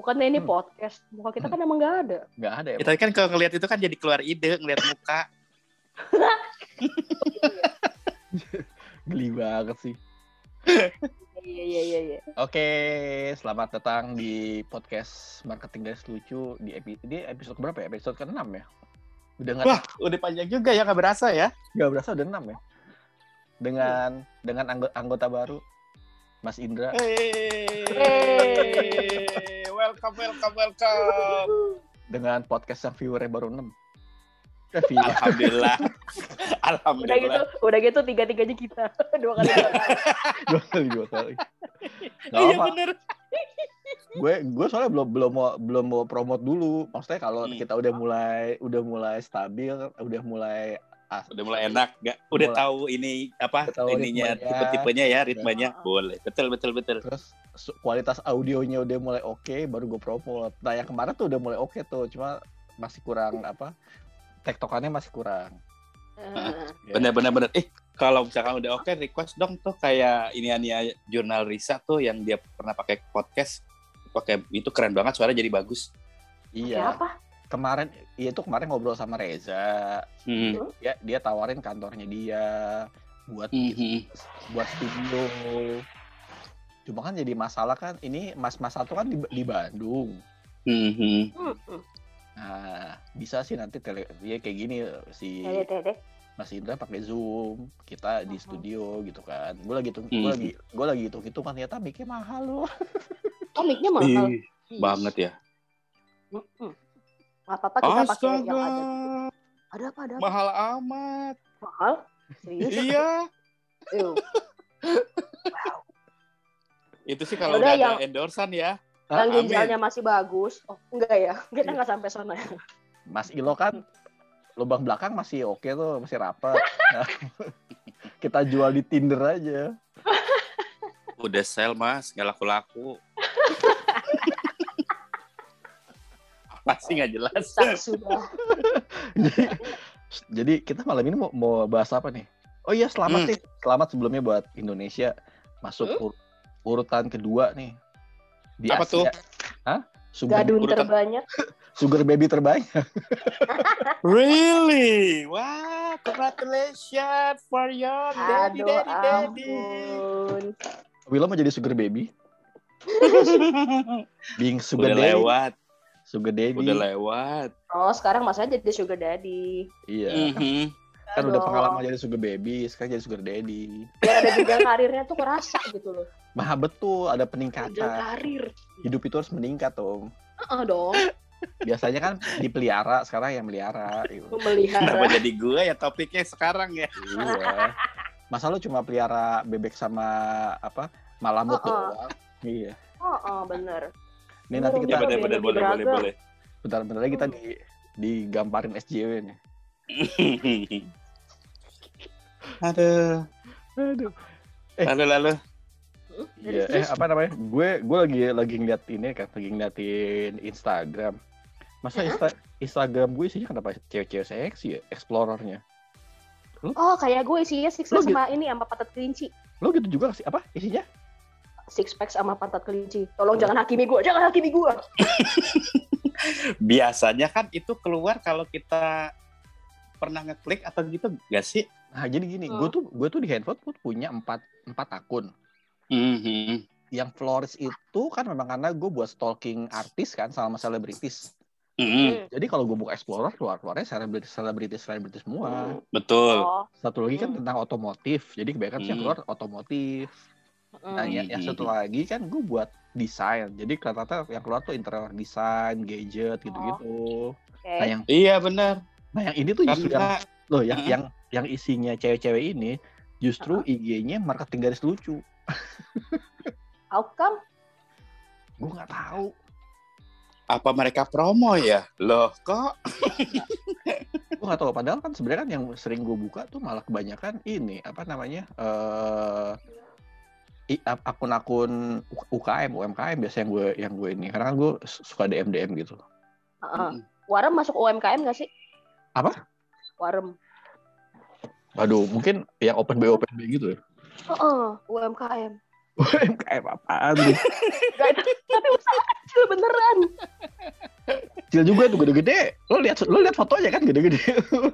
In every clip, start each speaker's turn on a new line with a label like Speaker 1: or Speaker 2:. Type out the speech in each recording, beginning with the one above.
Speaker 1: Bukannya ini
Speaker 2: Hmm.
Speaker 1: podcast. Muka kita kan emang nggak ada.
Speaker 2: Nggak ada ya.
Speaker 3: Kita kan kalau ngelihat itu kan jadi keluar ide, ngelihat muka.
Speaker 2: Geli banget sih.
Speaker 1: Iya iya iya iya.
Speaker 2: Oke, selamat datang di podcast Marketing Guys Lucu di, epi- di episode berapa ya? Episode ke-6 ya? Udah nggak
Speaker 3: Wah, udah panjang juga ya nggak berasa ya.
Speaker 2: nggak berasa udah 6 ya? Dengan dengan anggo- anggota baru Mas Indra.
Speaker 3: Hey, welcome, welcome, welcome.
Speaker 2: dengan podcast yang viewernya baru 6. Eh, viewer.
Speaker 3: Alhamdulillah.
Speaker 1: Udah gitu,
Speaker 3: Alhamdulillah.
Speaker 1: udah gitu tiga tiganya kita dua kali. dua kali.
Speaker 2: dua kali dua kali.
Speaker 3: Iya bener.
Speaker 2: Gue gue soalnya belum belum mau belum mau promote dulu. Maksudnya kalau
Speaker 3: Hmm.
Speaker 2: kita udah mulai udah mulai stabil, udah mulai as-
Speaker 3: Udah mulai enak, nggak? Udah
Speaker 2: Mulai.
Speaker 3: tahu ini apa
Speaker 2: Udah tahu
Speaker 3: ininya,
Speaker 2: ritmenya.
Speaker 3: tipe-tipenya ya, ritmenya. Boleh, betul, betul, betul.
Speaker 2: terus kualitas audionya udah mulai oke baru gue promote nah yang kemarin tuh udah mulai oke tuh cuma masih kurang apa tektokannya masih kurang
Speaker 1: Eh,
Speaker 2: Ya.
Speaker 3: Bener, bener, bener. Eh, kalau misalkan udah oke, request dong tuh kayak ini Ania jurnal Risa tuh yang dia pernah pakai podcast. Pakai itu keren banget, suara jadi bagus.
Speaker 2: iya
Speaker 1: Siapa?
Speaker 2: Kemarin iya itu kemarin ngobrol sama Reza
Speaker 3: Hmm.
Speaker 2: dia dia tawarin kantornya dia buat
Speaker 3: Mhm.
Speaker 2: buat studio cuma kan jadi masalah kan ini mas-mas satu kan di, di Bandung
Speaker 3: Mhm.
Speaker 1: Hmm, hmm.
Speaker 2: nah bisa sih nanti tele dia kayak gini si
Speaker 1: Dede, dede.
Speaker 2: Mas Indra pakai Zoom, kita di studio gitu kan. Gue lagi hitung,
Speaker 3: Mhm.
Speaker 2: gue lagi gue lagi hitung hitung kan ternyata mic mahal loh.
Speaker 1: Oh, mahal.
Speaker 3: Ih, banget ya.
Speaker 1: Hmm. Apa-apa kita pakai yang ada. Ada apa? Ada apa?
Speaker 3: mahal amat.
Speaker 1: Mahal? Serius?
Speaker 3: iya.
Speaker 1: Ew.
Speaker 3: Itu sih kalau
Speaker 1: Udah,
Speaker 3: udah ada
Speaker 1: yang-
Speaker 3: endorsan ya.
Speaker 2: Ah,
Speaker 1: yang ginjalnya masih bagus. Oh, enggak ya. Kita nggak sampai sana ya.
Speaker 2: Mas Ilo kan lubang belakang masih oke tuh, masih rapat. Nah, kita jual di Tinder aja.
Speaker 3: Udah sell mas, nggak laku-laku. Apa sih nggak jelas?
Speaker 1: Sudah.
Speaker 2: jadi, jadi kita malam ini mau, mau bahas apa nih? Oh iya selamat
Speaker 3: Hmm.
Speaker 2: sih, selamat sebelumnya buat Indonesia masuk ur- urutan kedua nih di
Speaker 3: Apa
Speaker 2: Asia.
Speaker 3: tuh?
Speaker 2: Hah? Sugar,
Speaker 1: Gadun
Speaker 3: urutan-
Speaker 1: terbanyak.
Speaker 2: sugar baby terbanyak.
Speaker 3: Really? Wah, congratulations for your daddy,
Speaker 1: Aduh,
Speaker 3: daddy, daddy.
Speaker 1: ampun.
Speaker 2: Willow mau jadi sugar baby, being sugar
Speaker 3: Udah
Speaker 2: daddy.
Speaker 3: lewat,
Speaker 2: Sugar daddy.
Speaker 3: udah lewat.
Speaker 1: Oh, sekarang masanya jadi sugar daddy.
Speaker 2: Iya.
Speaker 3: Mhm.
Speaker 2: Kan udah
Speaker 1: Aduh.
Speaker 2: pengalaman jadi sugar baby, sekarang jadi sugar daddy.
Speaker 1: Biar ada juga karirnya tuh kerasa gitu loh.
Speaker 2: Mah betul, ada
Speaker 1: Jenjang
Speaker 2: peningkatan.
Speaker 1: karir.
Speaker 2: Hidup itu harus meningkat, Om.
Speaker 1: Heeh dong.
Speaker 2: Biasanya kan dipelihara, sekarang yang melihara. gitu.
Speaker 3: Kenapa
Speaker 1: Memelihara.
Speaker 3: jadi gue ya topiknya sekarang ya?
Speaker 2: Iya. Masa lu cuma pelihara bebek sama apa? Malamut
Speaker 1: Oh, oh.
Speaker 2: doang. Iya.
Speaker 1: Oh, oh, bener.
Speaker 2: Ini nanti
Speaker 1: Iya,
Speaker 2: kita
Speaker 3: Ya benar
Speaker 1: lebih
Speaker 3: boleh boleh boleh.
Speaker 2: bentar-bentar lagi kita di digamparin SJW nih.
Speaker 3: Aduh,
Speaker 2: Aduh. Eh.
Speaker 3: lalu lalu.
Speaker 2: Iya, eh apa namanya? Gue gue lagi lagi ngeliat ini kan, lagi ngeliatin Instagram. Masa? Insta- Instagram gue isinya kenapa cewek-cewek seksi ya, explorernya.
Speaker 1: Oh, kayak gue isinya six
Speaker 2: Lu
Speaker 1: sama ini sama pantat kelinci.
Speaker 2: Lo gitu juga sih apa isinya?
Speaker 1: Six pack sama pantat kelinci. Tolong jangan hakimi gue, jangan hakimi gue.
Speaker 3: Biasanya kan itu keluar kalau kita pernah ngeklik atau gitu gak sih?
Speaker 2: Nah, jadi gini,
Speaker 1: Hmm.
Speaker 2: gue tuh gue tuh di handphone tuh punya empat empat akun.
Speaker 3: Mhm.
Speaker 2: Yang Flores itu kan memang karena gue buat stalking artis kan sama selebritis.
Speaker 3: Mhm.
Speaker 2: Jadi kalau gue buka Explorer keluar keluarnya selebritis selebritis selebritis semua.
Speaker 3: Betul.
Speaker 1: Oh.
Speaker 2: Satu lagi kan
Speaker 1: Hmm.
Speaker 2: tentang otomotif. Jadi kebanyakan sih yang
Speaker 3: Hmm.
Speaker 2: keluar otomotif. Nah,
Speaker 1: Mm.
Speaker 2: yang, yang satu lagi kan gue buat desain. Jadi rata-rata yang keluar tuh interior desain, gadget gitu-gitu.
Speaker 1: Oke.
Speaker 2: Nah, yang
Speaker 3: Iya benar.
Speaker 2: nah yang ini tuh justru yang
Speaker 3: Karena
Speaker 2: loh yang yang yang isinya cewek-cewek ini justru IG-nya marketing garis lucu.
Speaker 1: How come?
Speaker 2: Gue nggak tahu.
Speaker 3: apa mereka promo ya? Loh kok?
Speaker 2: Gue nggak tahu. Padahal kan sebenarnya kan yang sering gue buka tuh malah kebanyakan ini apa namanya eh ak- akun-akun UKM, UMKM biasa yang gue yang gue ini. Karena kan gue su- suka DM DM gitu.
Speaker 1: Heeh. Warem masuk UMKM gak sih?
Speaker 2: Apa?
Speaker 1: Warem.
Speaker 2: Waduh, mungkin yang open B open B gitu ya.
Speaker 1: Heeh, UMKM.
Speaker 2: UMKM apaan? tuh?
Speaker 1: Gak ada, tapi usaha kecil beneran.
Speaker 2: kecil juga tuh gede-gede. Lo lihat lo lihat fotonya kan gede-gede.
Speaker 3: itu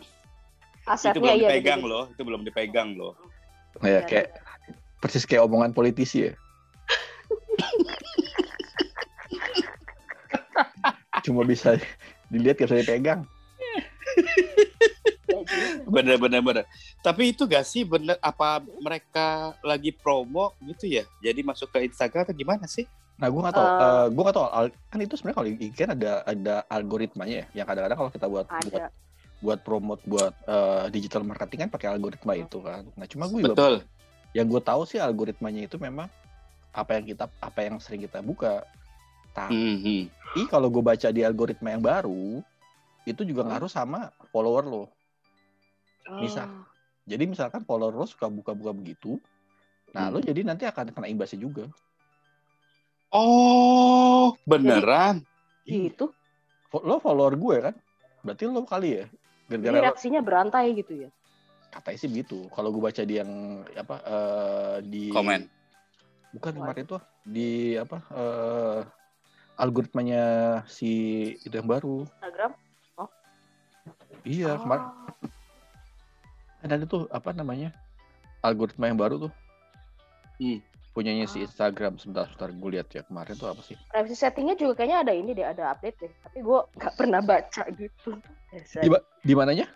Speaker 1: Asetnya
Speaker 3: belum
Speaker 1: iya
Speaker 3: dipegang
Speaker 1: gede-gede.
Speaker 3: loh, itu belum dipegang loh.
Speaker 2: Ya,
Speaker 1: Iya,
Speaker 2: kayak persis kayak omongan politisi ya. Cuma bisa dilihat gak bisa dipegang.
Speaker 1: Iya juga.
Speaker 3: Bener bener bener. Tapi itu gak sih bener apa mereka lagi promo gitu ya? Jadi masuk ke Instagram atau gimana sih?
Speaker 2: Nah, gue gak tau.
Speaker 1: Eh.
Speaker 2: Eh, gue gak tau. kan itu sebenarnya kalau IG kan ada ada algoritmanya ya. Yang kadang-kadang kalau kita buat buat
Speaker 1: Ada.
Speaker 2: buat promote buat eh, digital marketing kan pakai algoritma itu kan. Nah, cuma gue juga
Speaker 3: Betul.
Speaker 2: Yang gue tahu sih algoritmanya itu memang apa yang kita apa yang sering kita buka. Tapi
Speaker 3: Mhm.
Speaker 2: kalau gue baca di algoritma yang baru itu juga
Speaker 1: Hmm.
Speaker 2: ngaruh sama follower lo. Bisa.
Speaker 1: Oh.
Speaker 2: Jadi misalkan follower lo suka buka-buka begitu, nah
Speaker 3: Hmm.
Speaker 2: lo jadi nanti akan kena imbasnya juga.
Speaker 3: Oh, beneran?
Speaker 1: Gitu.
Speaker 2: Fo- Lo follower gue kan, berarti lo kali ya.
Speaker 1: Jadi
Speaker 2: Gara-gara lo-
Speaker 1: reaksinya berantai gitu ya.
Speaker 2: Katanya sih begitu. Kalau gue baca di yang apa eh, di
Speaker 3: Komen.
Speaker 2: bukan kemarin tuh di apa eh, algoritmanya si itu yang baru.
Speaker 1: Instagram.
Speaker 2: Iya
Speaker 1: Oh.
Speaker 2: kemarin ada tuh apa namanya algoritma yang baru tuh.
Speaker 3: Hmm.
Speaker 2: Punyanya
Speaker 1: Ah.
Speaker 2: si Instagram sebentar sebentar gue lihat ya kemarin tuh apa sih?
Speaker 1: Privacy settingnya juga kayaknya ada ini deh, ada update deh. Tapi gue nggak pernah baca gitu.
Speaker 2: Di, di mananya?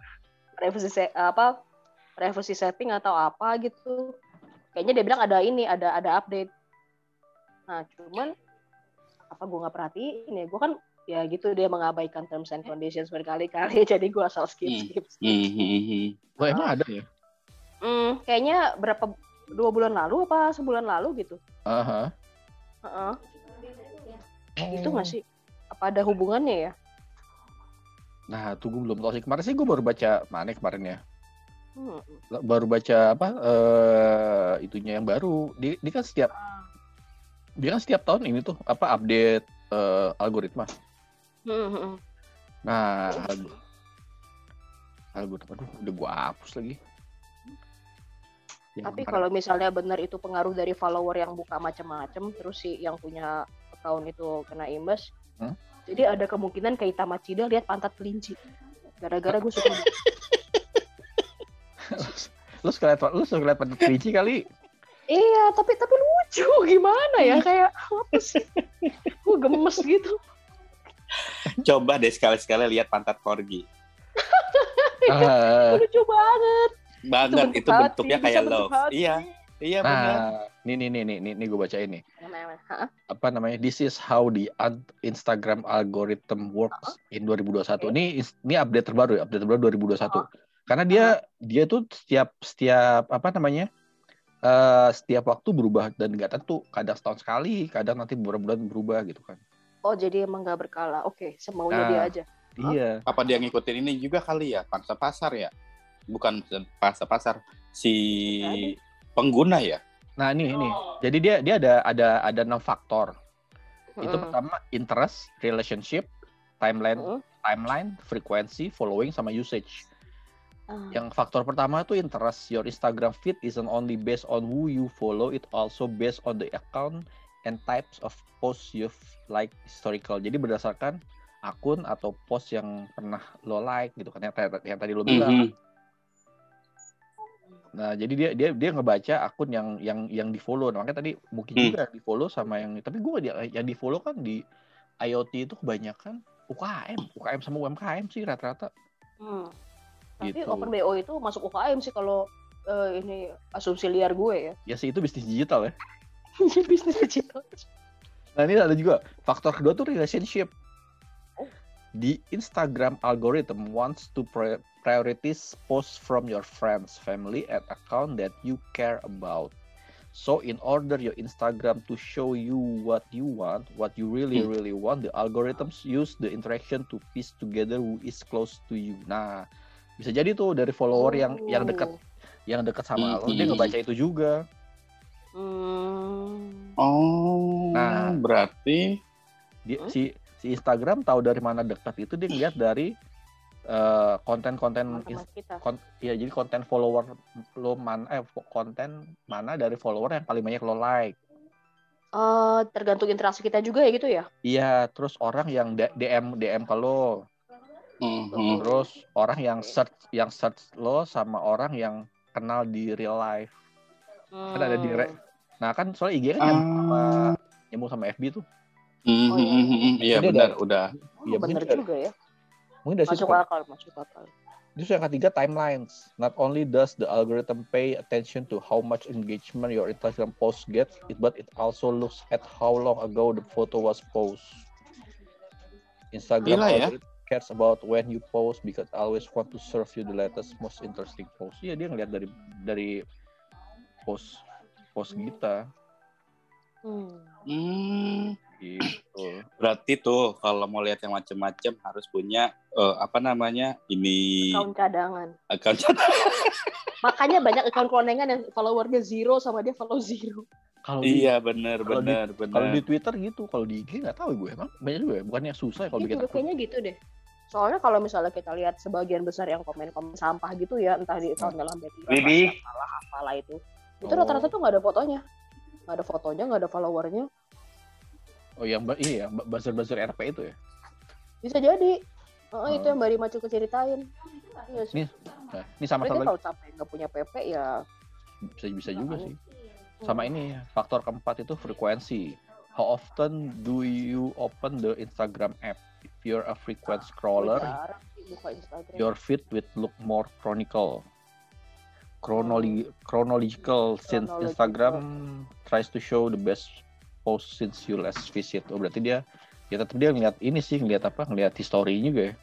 Speaker 1: Privacy se- apa? Privacy setting atau apa gitu. Kayaknya dia bilang ada ini, ada ada update. Nah, cuman apa gue nggak perhatiin ya? Gue kan ya gitu dia mengabaikan terms and conditions berkali-kali, jadi gue asal skip skip. skip.
Speaker 2: Oh emang ada ya?
Speaker 1: Hmm, kayaknya berapa dua bulan lalu apa sebulan lalu gitu.
Speaker 2: Aha.
Speaker 1: Heeh.
Speaker 2: Oh.
Speaker 1: Itu nggak sih? Apa ada hubungannya ya?
Speaker 2: Nah, tuh gue belum tahu sih. Kemarin sih gue baru baca mana kemarin ya?
Speaker 1: Hmm.
Speaker 2: Baru baca apa eh itunya yang baru. Dia, dia kan setiap dia kan setiap tahun ini tuh apa update eh, algoritma.
Speaker 1: Hmm, hmm, hmm.
Speaker 2: Nah, alg- algoritma aduh udah gue hapus lagi. Yang
Speaker 1: Tapi kalau misalnya benar itu pengaruh dari follower yang buka macam-macam, terus si yang punya account itu kena imbas,
Speaker 2: Hmm?
Speaker 1: jadi ada kemungkinan kayak Tamacida lihat pantat kelinci. Gara-gara gue suka.
Speaker 2: lu suka liat lu suka pantat kelinci kali.
Speaker 1: iya, tapi tapi lucu gimana ya kayak apa sih? gue gemes gitu.
Speaker 3: Coba deh sekali-sekali lihat pantat corgi.
Speaker 2: Ah,
Speaker 1: lucu banget.
Speaker 3: Banget
Speaker 1: bentuk
Speaker 3: itu,
Speaker 1: hati,
Speaker 3: bentuknya
Speaker 1: bisa
Speaker 3: kayak
Speaker 1: bentuk
Speaker 3: love.
Speaker 1: hati.
Speaker 3: Iya, iya benar.
Speaker 2: nah, nih nih nih nih nih, nih gue baca ini. Apa namanya this is how the ad- Instagram algorithm works in 2021 ini is- ini update terbaru ya update terbaru 2021 karena dia dia tuh setiap setiap apa namanya eh setiap waktu berubah dan nggak tentu kadang setahun sekali kadang nanti beberapa bulan berubah gitu kan
Speaker 1: Oh jadi emang gak berkala. Oke, semaunya
Speaker 2: Nah.
Speaker 1: dia aja.
Speaker 2: Iya
Speaker 3: Apa dia ngikutin ini juga kali ya, pangsa pasar ya? Bukan pangsa pasar, si pengguna ya?
Speaker 2: nah ini ini jadi dia dia ada ada ada enam faktor itu
Speaker 1: Mm-mm.
Speaker 2: pertama interest relationship timeline
Speaker 1: Mm-mm.
Speaker 2: timeline frequency following sama usage
Speaker 1: Ah.
Speaker 2: Yang faktor pertama tuh interest. Your Instagram feed isn't only based on who you follow, it also based on the account and types of posts you've like historical. Jadi berdasarkan akun atau post yang pernah lo like gitu kan yang, tadi- yang tadi lo bilang.
Speaker 3: Mhm.
Speaker 2: Nah, jadi dia dia dia ngebaca akun yang yang yang di follow. Nah, makanya tadi mungkin
Speaker 3: Hmm.
Speaker 2: juga yang di follow sama yang tapi gue dia yang di follow kan di IoT itu kebanyakan UKM, UKM sama UMKM sih rata-rata.
Speaker 1: Hmm. Tapi
Speaker 2: Gitu.
Speaker 1: Open BO itu masuk UKM sih kalau eh, ini asumsi liar gue ya.
Speaker 2: Ya sih itu bisnis digital ya.
Speaker 1: Bisnis digital.
Speaker 2: Nah ini ada juga faktor kedua tuh relationship.
Speaker 1: Oh.
Speaker 2: The Instagram algorithm wants to pri- prioritize posts from your friends, family, and account that you care about. So in order your Instagram to show you what you want, what you really
Speaker 3: Hmm.
Speaker 2: really want, the algorithms use the interaction to piece together who is close to you. Nah bisa jadi tuh dari follower yang yang dekat yang dekat sama lo, dia ngebaca itu juga.
Speaker 1: Hmm.
Speaker 3: Oh,
Speaker 2: Nah.
Speaker 3: berarti
Speaker 2: dia
Speaker 1: Hmm?
Speaker 2: si si Instagram tahu dari mana dekat itu dia ngeliat dari eh, konten-konten kon, ya jadi konten follower lo mana eh konten mana dari follower yang paling banyak lo like
Speaker 1: Eh, tergantung interaksi kita juga ya gitu ya.
Speaker 2: Iya, terus orang yang DM DM ke lo,
Speaker 3: Mhm.
Speaker 2: terus orang yang search yang search lo sama orang yang kenal di real life. Kan ada di re-
Speaker 1: Hmm.
Speaker 2: Nah kan soalnya IG kan nyambung sama
Speaker 3: Ah.
Speaker 2: nyambung sama FB tuh.
Speaker 3: Mhm,
Speaker 1: Oh, iya.
Speaker 3: mhm, mhm. Iya
Speaker 2: Jadi
Speaker 3: benar,
Speaker 2: ada-
Speaker 3: udah.
Speaker 1: Oh,
Speaker 2: Iya, mungkin
Speaker 1: bener
Speaker 2: juga.
Speaker 1: ya.
Speaker 2: Mungkin dari situ.
Speaker 1: Masuk
Speaker 2: kali.
Speaker 1: akal, masuk akal.
Speaker 2: Terus yang ketiga timelines. Not only does the algorithm pay attention to how much engagement your Instagram post gets, it, but it also looks at how long ago the photo was posted. Instagram
Speaker 3: Gila ya.
Speaker 2: Cares about when you post because it always want to serve you the latest most interesting post. Iya dia ngeliat dari dari post post kita
Speaker 1: Hmm.
Speaker 3: Hmm.
Speaker 2: gitu.
Speaker 3: Berarti tuh kalau mau lihat yang macam-macam harus punya eh, apa namanya ini
Speaker 1: Account cadangan.
Speaker 3: account
Speaker 1: Makanya banyak account konengan yang followernya zero sama dia follow zero.
Speaker 2: Kalau di
Speaker 3: Iya benar
Speaker 2: Kalau di-
Speaker 3: benar
Speaker 2: kalau
Speaker 3: benar.
Speaker 2: di Twitter gitu, kalau di IG nggak tahu gue emang banyak juga ya. Bukannya susah ya kalau
Speaker 1: Iya
Speaker 2: bikin akun.
Speaker 1: kayaknya gitu deh. Soalnya kalau misalnya kita lihat sebagian besar yang komen-komen sampah gitu ya, entah di account dalam
Speaker 3: Bibi.
Speaker 1: apalah apalah itu. Itu
Speaker 2: Oh.
Speaker 1: rata-rata tuh nggak ada fotonya. Nggak ada fotonya, nggak ada followernya.
Speaker 2: Oh yang iya, buzzer-buzzer RP itu ya.
Speaker 1: Bisa jadi. Oh, itu
Speaker 2: Oh.
Speaker 1: yang Mbak Rima cukup ceritain. Iya sih.
Speaker 2: Nih, Nah, ini sama satu lagi
Speaker 1: kalau capek nggak punya PP ya
Speaker 2: bisa bisa juga sih.
Speaker 1: Hmm.
Speaker 2: Sama ini faktor keempat itu frekuensi. How often do you open the Instagram app? If you're a frequent scroller, your feed will look more chronicle. Chronoli chronological since. Instagram tries to show the best post since you last visit. Oh berarti dia ya tetap dia ngeliat ini sih ngeliat apa ngeliat history juga ya.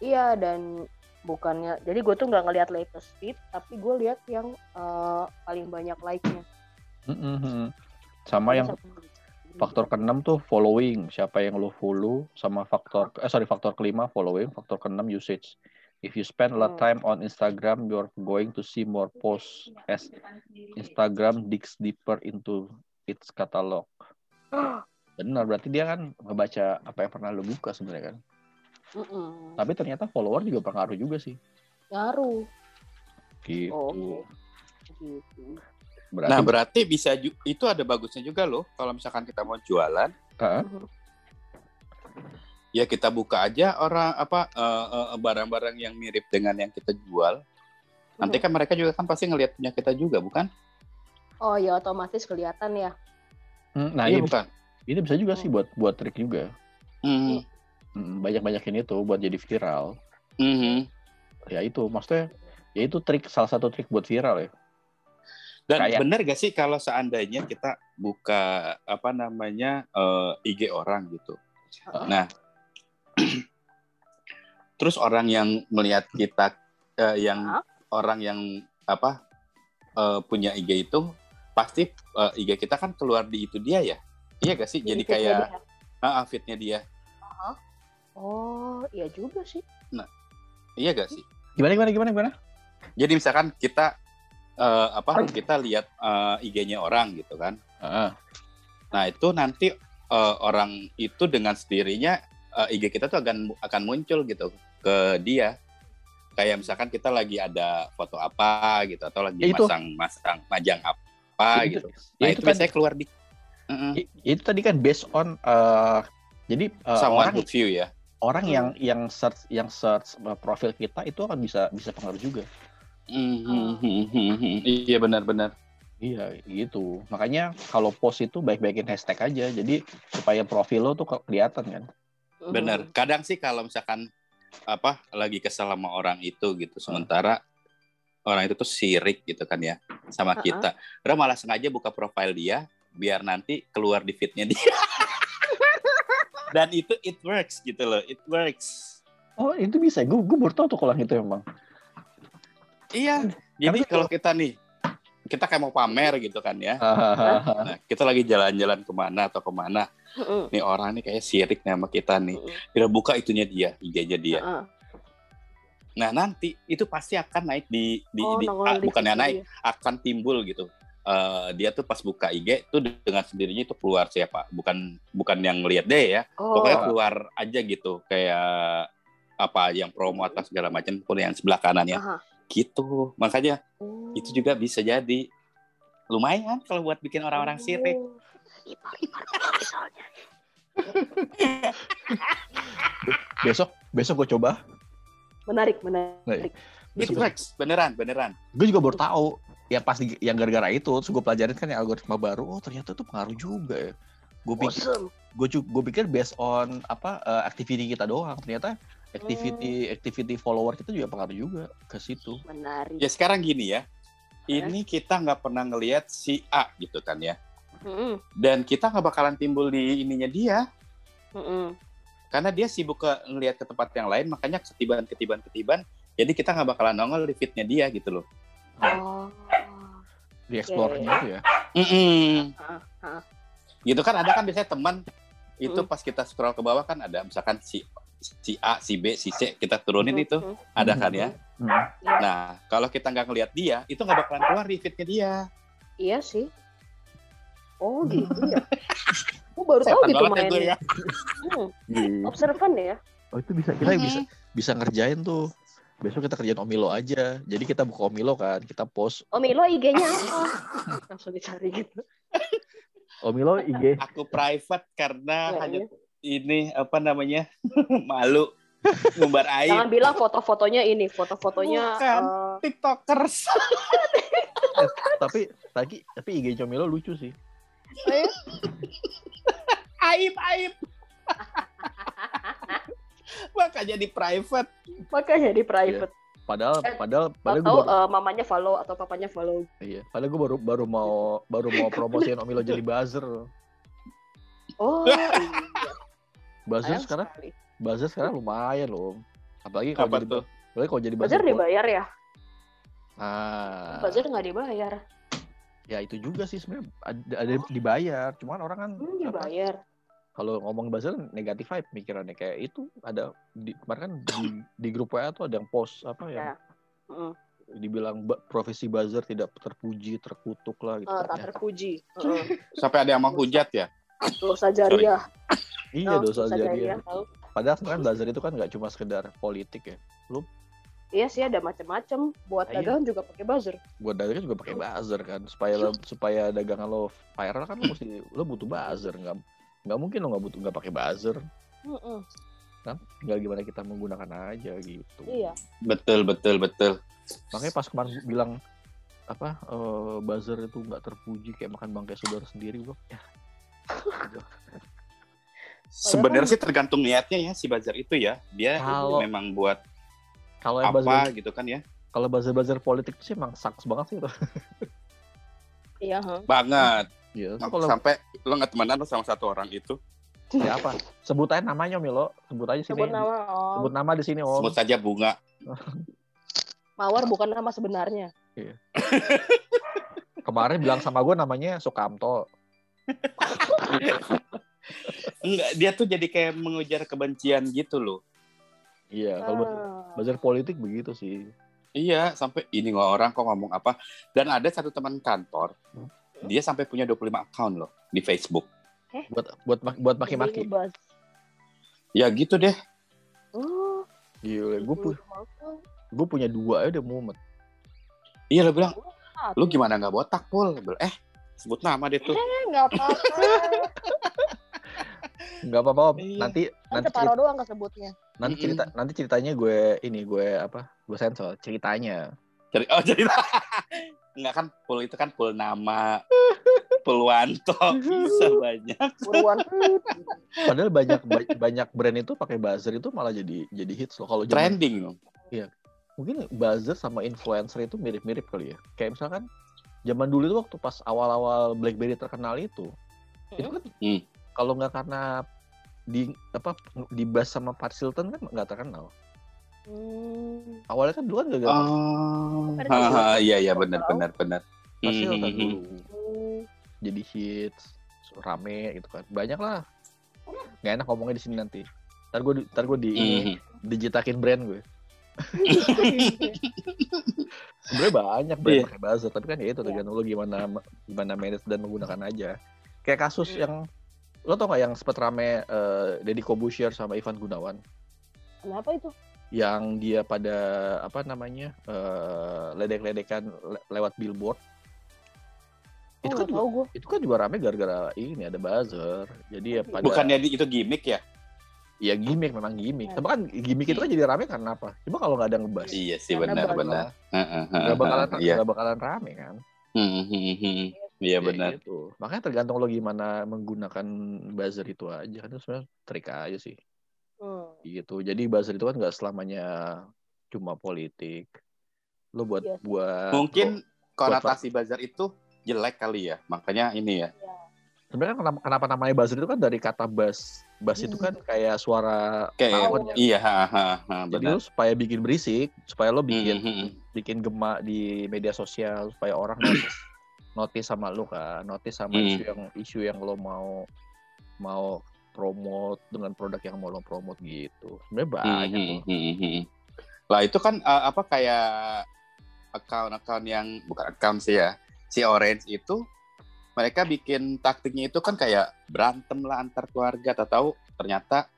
Speaker 1: Iya dan bukannya jadi gue tuh nggak ngelihat latest feed tapi gue lihat yang eh, paling banyak like-nya.
Speaker 2: Mm-mm. Sama yang faktor keenam tuh following siapa yang lo follow sama faktor eh sorry faktor kelima following faktor keenam usage if you spend a lot
Speaker 1: Hmm.
Speaker 2: time on Instagram you're going to see more posts as Instagram digs deeper into its catalog benar berarti dia kan ngebaca apa yang pernah lo buka sebenarnya kan
Speaker 1: Mm-mm.
Speaker 2: tapi ternyata follower juga pengaruh juga sih
Speaker 1: Ngaruh.
Speaker 2: gitu
Speaker 1: Oh, gitu.
Speaker 2: Berarti
Speaker 3: Nah berarti bisa ju- itu ada bagusnya juga loh kalau misalkan kita mau jualan
Speaker 2: Hah?
Speaker 3: ya kita buka aja orang apa eh, eh, barang-barang yang mirip dengan yang kita jual. Nanti kan mereka juga kan pasti ngelihat punya kita juga bukan?
Speaker 1: Oh ya otomatis kelihatan ya.
Speaker 2: Hmm, nah
Speaker 3: iya
Speaker 2: ini,
Speaker 3: bukan.
Speaker 2: ini bisa juga sih buat buat trik juga
Speaker 3: Mhm.
Speaker 2: banyak banyakin itu buat jadi viral
Speaker 3: Mhm.
Speaker 2: ya itu maksudnya ya itu trik salah satu trik buat viral ya
Speaker 3: Dan
Speaker 2: Kayak-
Speaker 3: benar gak sih kalau seandainya kita buka apa namanya eh, IG orang gitu.
Speaker 1: Heeh.
Speaker 3: Nah, terus orang yang melihat kita eh, yang
Speaker 1: Hah?
Speaker 3: orang yang apa eh, punya IG itu pasti eh, IG kita kan keluar di itu dia ya. Iya gak sih? Jadi
Speaker 1: Di feed-nya
Speaker 3: kayak
Speaker 1: dia.
Speaker 3: ah, fitnya dia.
Speaker 1: Oh iya juga sih.
Speaker 3: Iya gak sih?
Speaker 2: gimana gimana gimana gimana
Speaker 3: Jadi misalkan kita eh, apa kita lihat eh, IG-nya orang gitu kan.
Speaker 2: Heeh.
Speaker 3: Nah, itu nanti eh, orang itu dengan sendirinya eh, IG kita tuh akan akan muncul gitu ke dia. Kayak misalkan kita lagi ada foto apa gitu atau lagi
Speaker 2: Ya, itu.
Speaker 3: masang-masang majang apa
Speaker 2: Ya, itu-
Speaker 3: gitu.
Speaker 2: ya,
Speaker 3: Nah,
Speaker 2: itu
Speaker 3: itu, biasanya keluar di Mm-mm.
Speaker 2: I- itu tadi kan based on eh, jadi eh,
Speaker 3: someone
Speaker 2: orang
Speaker 3: would view ya.
Speaker 2: orang
Speaker 1: Hmm.
Speaker 2: yang yang search yang search profil kita itu akan bisa bisa pengaruh juga
Speaker 3: Mhm. Iya benar-benar.
Speaker 2: iya gitu makanya kalau post itu baik-baikin hashtag aja jadi supaya profil lo tuh ke- kelihatan kan
Speaker 1: Mhm.
Speaker 3: Benar. Kadang sih kalau misalkan apa lagi kesel sama orang itu gitu, sementara orang itu tuh sirik gitu kan ya sama
Speaker 1: Uh-uh.
Speaker 3: kita. Udah malah sengaja buka profil dia biar nanti keluar di feednya dia. Dan itu it works gitu loh, it works.
Speaker 2: oh itu bisa gue gue baru tuh kalau itu emang
Speaker 3: Iya. Jadi
Speaker 2: Tapi
Speaker 3: kalau kita nih, kita kayak mau pamer gitu kan ya. Nah, kita lagi jalan-jalan ke mana atau ke mana.
Speaker 1: Mhm.
Speaker 3: Nih orang nih kayak sirik nih sama kita nih. Kita buka itunya dia, IG-nya dia.
Speaker 1: Heeh.
Speaker 3: Nah nanti itu pasti akan naik di, di,
Speaker 1: Oh,
Speaker 3: di- ah,
Speaker 1: di
Speaker 3: bukannya naik,
Speaker 1: dia.
Speaker 3: akan timbul gitu. Eh, dia tuh pas buka IG tuh dengan sendirinya itu keluar siapa? Bukan bukan yang ngelihat deh ya.
Speaker 1: Oh.
Speaker 3: Pokoknya keluar aja gitu kayak apa yang promo atau segala macam pun yang sebelah kanannya
Speaker 1: Aha.
Speaker 3: Gitu. Makanya
Speaker 1: Oh.
Speaker 3: itu juga bisa jadi lumayan kalau buat bikin orang-orang sirik.
Speaker 1: Oh. misalnya.
Speaker 2: Besok besok gue coba.
Speaker 1: Menarik, menarik.
Speaker 3: It
Speaker 2: Besok,
Speaker 3: works, beneran, beneran.
Speaker 2: gue juga baru tahu ya pas di- yang gara-gara itu terus gue pelajarin kan yang algoritma baru oh ternyata tuh pengaruh juga ya gue pikir
Speaker 1: Awesome.
Speaker 2: gue gue pikir based on apa eh, activity kita doang ternyata activity activity follower kita juga pengaruh juga ke situ
Speaker 1: Menarik.
Speaker 3: Ya sekarang gini ya, ini kita nggak pernah ngelihat si A gitu kan ya,
Speaker 1: Mm-mm,
Speaker 3: dan kita nggak bakalan timbul di ininya dia,
Speaker 1: mm-mm.
Speaker 3: karena dia sibuk ke ngelihat ke tempat yang lain, makanya ketiban ketiban ketiban, jadi kita nggak bakalan nongol di feednya dia gitu loh.
Speaker 1: Oh.
Speaker 2: di explore
Speaker 1: Iya, iya.
Speaker 2: gitu ya
Speaker 3: Mm-mm.
Speaker 1: Ah, ah.
Speaker 3: Gitu kan ada kan biasanya teman itu
Speaker 1: Mm.
Speaker 3: pas kita scroll ke bawah kan ada misalkan si si A, si B, si C kita turunin itu
Speaker 1: Mm-mm.
Speaker 3: ada kan ya.
Speaker 2: Hmm.
Speaker 3: Nah kalau kita nggak ngelihat dia, itu nggak bakalan keluar feednya dia.
Speaker 1: Iya sih. Oh gitu ya. Gue baru tahu gitu
Speaker 3: ya
Speaker 1: mainnya.
Speaker 3: ya.
Speaker 1: Hmm,
Speaker 2: Iya.
Speaker 1: observan ya.
Speaker 2: oh itu bisa kita bisa bisa ngerjain tuh besok kita kerjain omilo aja jadi kita buka omilo kan kita post
Speaker 1: Oh Milo IG-nya apa? Langsung dicari gitu.
Speaker 2: omilo IG
Speaker 3: Aku private karena
Speaker 1: Ya,
Speaker 3: hanya
Speaker 1: iya.
Speaker 3: Ini apa namanya malu ngumbar
Speaker 1: Jangan
Speaker 3: aib
Speaker 1: bilang foto-fotonya ini, foto-fotonya
Speaker 3: Bukan.
Speaker 1: eh,
Speaker 3: tiktokers
Speaker 2: tapi tapi tapi IG omilo lucu sih
Speaker 1: eh,
Speaker 3: aib aib makanya di private
Speaker 1: makanya di private.
Speaker 2: padahal
Speaker 1: Eh,
Speaker 2: padahal padahal gue
Speaker 1: Atau
Speaker 2: baru,
Speaker 1: eh, mamanya follow atau papanya follow.
Speaker 2: iya padahal gue baru baru mau baru mau promosiin omilo jadi buzzer
Speaker 1: Oh iya.
Speaker 2: Buzzer sekarang
Speaker 1: sekali.
Speaker 2: buzzer sekarang lumayan loh apalagi kalau
Speaker 3: apa
Speaker 2: jadi
Speaker 3: tuh
Speaker 2: apalagi kalau jadi
Speaker 1: Buzzer
Speaker 2: buzzer
Speaker 1: dibayar ya?
Speaker 2: ah
Speaker 1: Buzzer nggak dibayar.
Speaker 2: ya itu juga sih sebenarnya ada, ada dibayar cuman orang kan
Speaker 1: Hmm,
Speaker 2: apa,
Speaker 1: dibayar.
Speaker 2: kalau ngomong buzzer negatif vibe pikirannya kayak itu ada di kemarin kan di, di grup WA tuh ada yang post apa yang
Speaker 1: Ya. Mm.
Speaker 2: dibilang profesi buzzer tidak terpuji terkutuk lah gitu kan
Speaker 1: tak
Speaker 2: ya.
Speaker 1: terpuji. Heeh.
Speaker 3: sampai ada yang mau hujat ya
Speaker 1: Dosa jariah.
Speaker 2: Iya
Speaker 1: Oh,
Speaker 2: dosa jariah padahal kan buzzer itu kan nggak cuma sekedar politik ya
Speaker 1: Iya sih ada macam-macam. Buat
Speaker 2: Iya.
Speaker 1: dagangan juga pakai buzzer.
Speaker 2: buat dagangan juga pakai buzzer kan supaya lo- supaya dagangan lo viral kan lo mesti lo butuh buzzer nggak nggak mungkin lo nggak butuh nggak pakai buzzer
Speaker 1: Mm-mm.
Speaker 2: kan tinggal gimana kita menggunakan aja gitu
Speaker 1: Iya.
Speaker 3: betul betul betul
Speaker 2: makanya pas kemarin bilang apa eh, buzzer itu nggak terpuji kayak makan bangkai saudara sendiri gua ya
Speaker 3: sebenarnya sih tergantung niatnya ya si buzzer itu ya dia
Speaker 2: Kalau-
Speaker 3: memang buat
Speaker 2: kalau yang
Speaker 3: apa
Speaker 2: buzzer
Speaker 3: gitu kan ya
Speaker 2: kalau buzzer buzzer politik sih emang saks banget sih itu
Speaker 1: Iya, huh?
Speaker 3: banget
Speaker 2: Iya,
Speaker 3: Sam-
Speaker 2: kalau
Speaker 3: sampai lo nggak temenan sama satu orang itu
Speaker 2: ya apa? Sebut aja namanya Milo, sebut aja sini.
Speaker 1: Sebut nama Om.
Speaker 2: Sebut nama di sini Om.
Speaker 3: sebut saja bunga
Speaker 1: Mawar bukan nama sebenarnya.
Speaker 2: Kemarin bilang sama gue namanya Sukamto.
Speaker 3: enggak dia tuh jadi kayak mengujar kebencian gitu loh
Speaker 2: Iya, kalau
Speaker 1: Ah.
Speaker 2: buzzer politik begitu sih.
Speaker 3: iya sampai ini nggak orang kok ngomong apa dan ada satu teman kantor dia sampai punya 25 account loh di Facebook
Speaker 2: Buat buat ma- buat maki-maki.
Speaker 3: Ya gitu deh
Speaker 1: Oh,
Speaker 2: Gila, gue pu gue punya dua aja udah mumet.
Speaker 3: iya lo bilang lu gimana nggak botak pul eh sebut nama deh tuh
Speaker 1: Eh, nggak apa-apa.
Speaker 2: Enggak apa-apa Om.
Speaker 3: Iya.
Speaker 2: Nanti
Speaker 1: kan
Speaker 2: nanti
Speaker 1: separuh
Speaker 2: cerita,
Speaker 1: doang kesebutnya.
Speaker 2: nanti cerita nanti ceritanya gue ini gue apa? Gue sensor ceritanya.
Speaker 3: Cari, oh cerita nggak kan pul itu kan pul nama pulwanto bisa banyak
Speaker 1: Buruan.
Speaker 2: Padahal banyak ba- banyak brand itu pakai buzzer itu malah jadi jadi hits loh. Kalau
Speaker 3: trending loh
Speaker 2: mungkin buzzer sama influencer itu mirip-mirip kali ya. Kayak misalkan zaman dulu itu waktu pas awal-awal BlackBerry terkenal itu, itu kan
Speaker 3: Hmm.
Speaker 2: kalau nggak karena di apa di buzz sama Paris Hilton kan nggak terkenal.
Speaker 1: Hmm.
Speaker 2: Awalnya kan dulu kan gak
Speaker 3: oh
Speaker 1: Ada
Speaker 3: haha,
Speaker 1: juga.
Speaker 3: iya iya benar benar benar
Speaker 2: Paris
Speaker 3: Hmm, hmm, hmm.
Speaker 2: dulu jadi hits rame gitu kan. Banyak lah. Nggak enak ngomongnya di sini nanti. Ntar gue ntar gue di ini, dijitakin brand gue. Sebenarnya banyak brand
Speaker 3: Iya.
Speaker 2: pakai buzzer, tapi kan ya itu
Speaker 1: Iya.
Speaker 2: tergantung lo gimana gimana manage dan menggunakan aja. Kayak kasus yang lo tau gak yang sempat rame eh, Deddy Kobusier sama Ivan Gunawan
Speaker 1: Kenapa itu?
Speaker 2: yang dia pada apa namanya eh, ledek-ledekan le- lewat billboard
Speaker 1: Oh,
Speaker 2: Itu kan
Speaker 1: nggak tahu gue.
Speaker 2: itu kan juga rame gara-gara ini ada buzzer. Jadi ya pada
Speaker 3: Bukannya itu gimmick ya?
Speaker 2: ya gimmick memang gimmick.
Speaker 1: Iya.
Speaker 2: Tapi kan gimmick itu kan jadi rame karena apa? Coba kalau nggak ada ngebahas,
Speaker 3: Iya sih benar benar. Heeh, heeh,
Speaker 2: nggak bakalan
Speaker 3: Iya.
Speaker 2: nggak bakalan rame kan?
Speaker 3: Hmm, hmm, hmm. Iya
Speaker 2: Ya
Speaker 3: benar.
Speaker 2: gitu. Makanya tergantung lo gimana menggunakan buzzer itu aja kan itu sebenarnya trik aja sih.
Speaker 1: Hmm.
Speaker 2: Gitu. Jadi buzzer itu kan nggak selamanya cuma politik. Lo buat
Speaker 1: Iya sih.
Speaker 2: buat
Speaker 3: Mungkin konotasi buzzer itu jelek kali ya. Makanya ini ya.
Speaker 2: sebenarnya kenapa, kenapa namanya buzzer itu kan dari kata bass. Bass itu kan kayak suara
Speaker 3: Kayak
Speaker 2: tawon ya.
Speaker 3: iya, ha, ha, ha,
Speaker 2: Jadi
Speaker 3: benar.
Speaker 2: lo supaya bikin berisik, supaya lo bikin
Speaker 3: Hmm, hmm,
Speaker 2: bikin gema di media sosial supaya orang notice, sama lo kan, notice sama
Speaker 3: Hmm.
Speaker 2: isu yang isu yang lo mau mau promote dengan produk yang mau lo promote gitu. Sebenarnya
Speaker 3: hmm,
Speaker 2: banyak
Speaker 3: hmm,
Speaker 2: loh.
Speaker 3: hmm, hmm. Lah itu kan eh, apa kayak account-account yang bukan account sih ya. Si Orange itu mereka bikin taktiknya itu kan kayak berantem lah antar keluarga atau tahu ternyata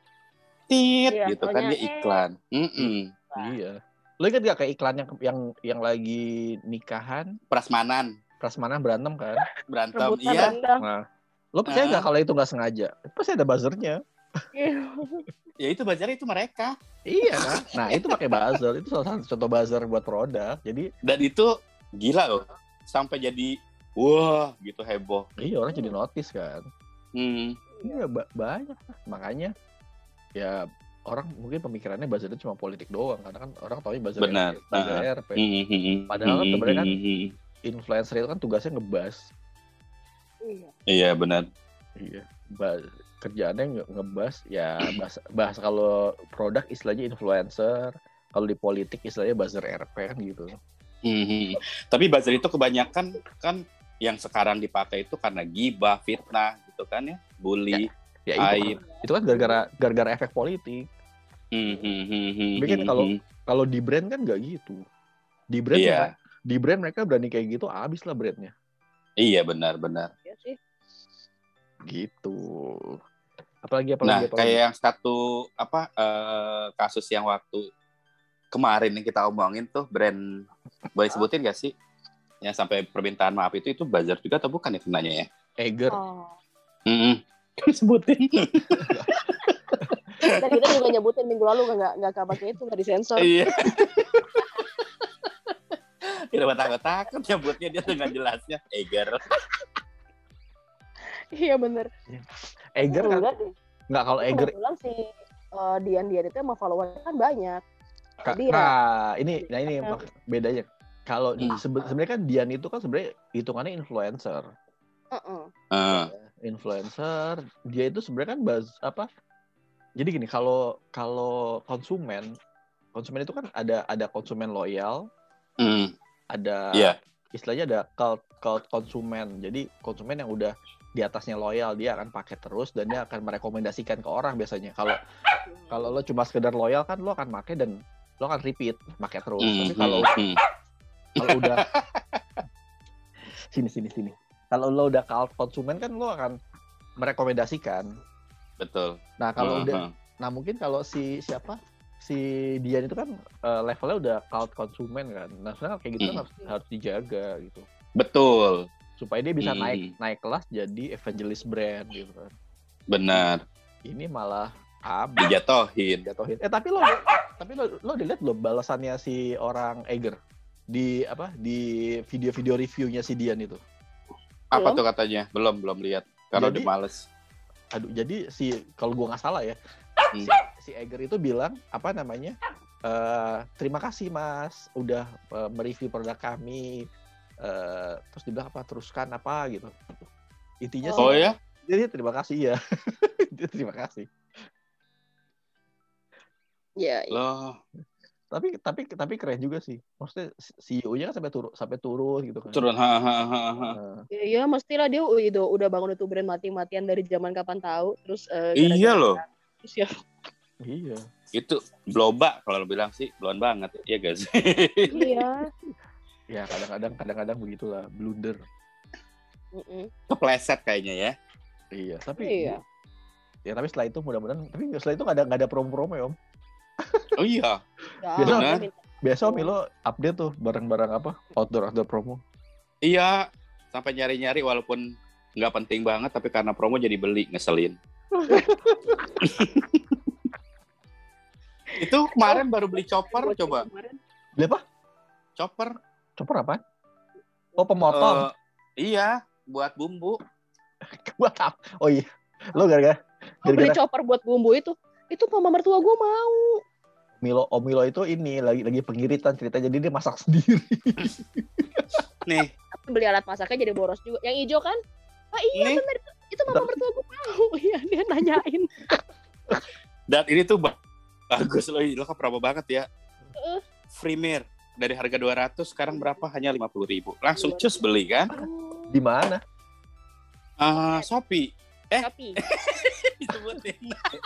Speaker 3: tit
Speaker 1: Iya,
Speaker 3: gitu kan dia iklan. Mm-mm.
Speaker 2: Iya. Lo inget gak kayak iklan yang yang yang lagi nikahan,
Speaker 3: Prasmanan
Speaker 2: prasmanan berantem kan?
Speaker 3: berantem
Speaker 1: Rebutan
Speaker 3: iya.
Speaker 2: Nah, lo percaya
Speaker 3: Ah.
Speaker 2: nggak kalau itu nggak sengaja? Pasti ada buzzernya.
Speaker 3: Ya itu bazarnya itu mereka.
Speaker 2: Iya kan? Nah itu pakai buzzer. Itu salah satu contoh buzzer buat produk. Jadi
Speaker 3: Dan itu gila loh. Sampai jadi wah gitu heboh.
Speaker 2: iya orang jadi notice kan.
Speaker 3: Hmm.
Speaker 2: Iya ba- banyak lah. makanya ya orang mungkin pemikirannya buzzer itu cuma politik doang karena kan orang tahu buzzer
Speaker 3: Benar.
Speaker 2: RP, buzzer
Speaker 3: Ah.
Speaker 2: RP.
Speaker 3: Hmm, hmm, hmm.
Speaker 2: Padahal kan sebenarnya kan. Influencer itu kan tugasnya ngebas.
Speaker 1: Iya.
Speaker 3: Iya benar.
Speaker 2: Iya. Ba- kerjaannya nge- ngebas ya bahas, bahas kalau produk istilahnya influencer, kalau di politik istilahnya buzzer RP kan gitu.
Speaker 3: Hmm. Tapi buzzer itu kebanyakan kan yang sekarang dipakai itu karena gibah, fitnah gitu kan ya, bully.
Speaker 2: Ya itu
Speaker 3: Aib.
Speaker 2: kan, itu kan gara-gara gara-gara efek politik.
Speaker 3: Hmm, hmm, hmm, hmm,
Speaker 2: Tapi kan
Speaker 3: hmm,
Speaker 2: kalau-. Kalau di brand kan nggak gitu. Di brand
Speaker 3: Iya.
Speaker 2: Di brand mereka berani kayak gitu, abis lah brandnya.
Speaker 3: Iya benar-benar.
Speaker 1: Iya sih.
Speaker 2: Gitu. Apalagi apalagi
Speaker 3: Nah,
Speaker 2: apalagi.
Speaker 3: kayak yang satu apa eh, kasus yang waktu kemarin yang kita omongin tuh brand boleh sebutin gak sih? Yang sampai permintaan maaf itu itu buzzer juga atau bukan ya kenanya ya?
Speaker 2: Eger.
Speaker 1: Oh.
Speaker 3: Hmm. sebutin.
Speaker 1: Dan kita juga nyebutin minggu lalu nggak nggak kabarnya itu nggak disensor.
Speaker 3: Iya. Kita takut-takut nyebutnya dia dengan jelasnya Eger.
Speaker 1: Iya bener.
Speaker 2: Eger kan
Speaker 1: Enggak
Speaker 2: kalau Eger
Speaker 1: Kebetulan si eh, Dian Dian itu emang followernya kan banyak.
Speaker 2: Ka-
Speaker 1: Jadi ya-
Speaker 2: nah ini nah ini
Speaker 1: Ya.
Speaker 2: mak- bedanya kalau di- sebe- sebenarnya kan Dian itu kan sebenarnya hitungannya influencer
Speaker 1: Heeh.
Speaker 3: Eh,
Speaker 2: influencer dia itu sebenarnya kan baz apa jadi gini kalau kalau konsumen konsumen itu kan ada ada konsumen loyal
Speaker 3: hmm,
Speaker 2: ada
Speaker 3: Iya.
Speaker 2: istilahnya ada cult cult konsumen jadi konsumen yang udah di atasnya loyal dia akan pakai terus dan dia akan merekomendasikan ke orang biasanya kalau kalau lo cuma sekedar loyal kan lo akan pakai dan lo akan repeat pakai terus
Speaker 3: hmm,
Speaker 2: tapi kalau
Speaker 3: hmm, hmm.
Speaker 2: kalau udah sini sini sini kalau lo udah cult konsumen kan lo akan merekomendasikan
Speaker 3: betul.
Speaker 2: nah kalau
Speaker 3: Hmm,
Speaker 2: udah
Speaker 3: hmm.
Speaker 2: nah mungkin kalau si siapa si Dian itu kan eh, levelnya udah cult konsumen kan nah sebenarnya kayak gitu kan
Speaker 3: Hmm.
Speaker 2: harus harus dijaga gitu
Speaker 3: betul,
Speaker 2: supaya dia bisa
Speaker 3: Hmm.
Speaker 2: naik naik kelas jadi evangelist brand gitu kan
Speaker 3: benar.
Speaker 2: ini malah abis
Speaker 3: Dijatohin.
Speaker 2: jatuhin eh tapi lo tapi lo lo dilihat belum balasannya si orang Eger di apa di video-video reviewnya si Dian itu
Speaker 3: Apa
Speaker 1: Belum.
Speaker 3: tuh katanya? Belum, belum lihat. Karena
Speaker 2: Jadi-
Speaker 3: udah males.
Speaker 2: aduh jadi si kalau gua nggak salah ya
Speaker 3: Hmm.
Speaker 2: si, si Eger itu bilang apa namanya eh terima kasih mas udah eh, mereview produk kami eh terus dibilang apa teruskan apa gitu intinya sih
Speaker 3: Oh ya?
Speaker 2: jadi terima kasih ya terima kasih
Speaker 1: Iya. iya.
Speaker 3: Loh,
Speaker 2: tapi tapi tapi keren juga sih maksudnya CEO-nya kan sampai turun sampai turun gitu kan
Speaker 3: turun. Ha, ha, ha, ha.
Speaker 1: Ya, ya mestilah dia udah udah bangun itu brand mati-matian dari zaman kapan tahu. Terus eh,
Speaker 3: Iya loh.
Speaker 1: Terus ya
Speaker 2: iya
Speaker 3: Itu bloba kalau lo bilang sih, blown banget. Iya guys.
Speaker 1: iya.
Speaker 2: ya kadang-kadang kadang-kadang begitulah blunder
Speaker 1: Mm-mm.
Speaker 3: Kepleset kayaknya ya.
Speaker 2: iya tapi
Speaker 1: Iya.
Speaker 2: ya tapi setelah itu mudah-mudahan tapi setelah itu nggak ada nggak ada promo-promo ya om
Speaker 3: Oh iya.
Speaker 1: Ya,
Speaker 2: Biasa- biasa om lo update tuh barang-barang apa outdoor outdoor promo
Speaker 3: Iya. sampai nyari-nyari walaupun nggak penting banget tapi karena promo jadi beli ngeselin. Itu kemarin baru beli chopper coba.
Speaker 2: Beli apa?
Speaker 3: Chopper.
Speaker 2: Chopper apa? Oh, pemotong.
Speaker 3: Eh, iya, buat bumbu.
Speaker 2: Buat apa? Oh iya. Lo gara-gara
Speaker 1: beli chopper buat bumbu itu. Itu mama mertua gue mau.
Speaker 2: Milo Om Milo itu ini lagi lagi pengiritan cerita jadi dia masak sendiri.
Speaker 3: Nih,
Speaker 1: Tapi beli alat masaknya jadi boros juga. Yang hijau kan? Ah iya benar. Itu mama mertua gue mau. Iya dia nanyain.
Speaker 3: dan ini tuh bagus loh, lo kan promo banget ya.
Speaker 1: Heeh.
Speaker 3: Premier dari harga 200 sekarang berapa? Hanya 50.000 ribu. Langsung cus beli kan?
Speaker 2: Di mana?
Speaker 3: Ah, Shopee. Eh. Disebutin.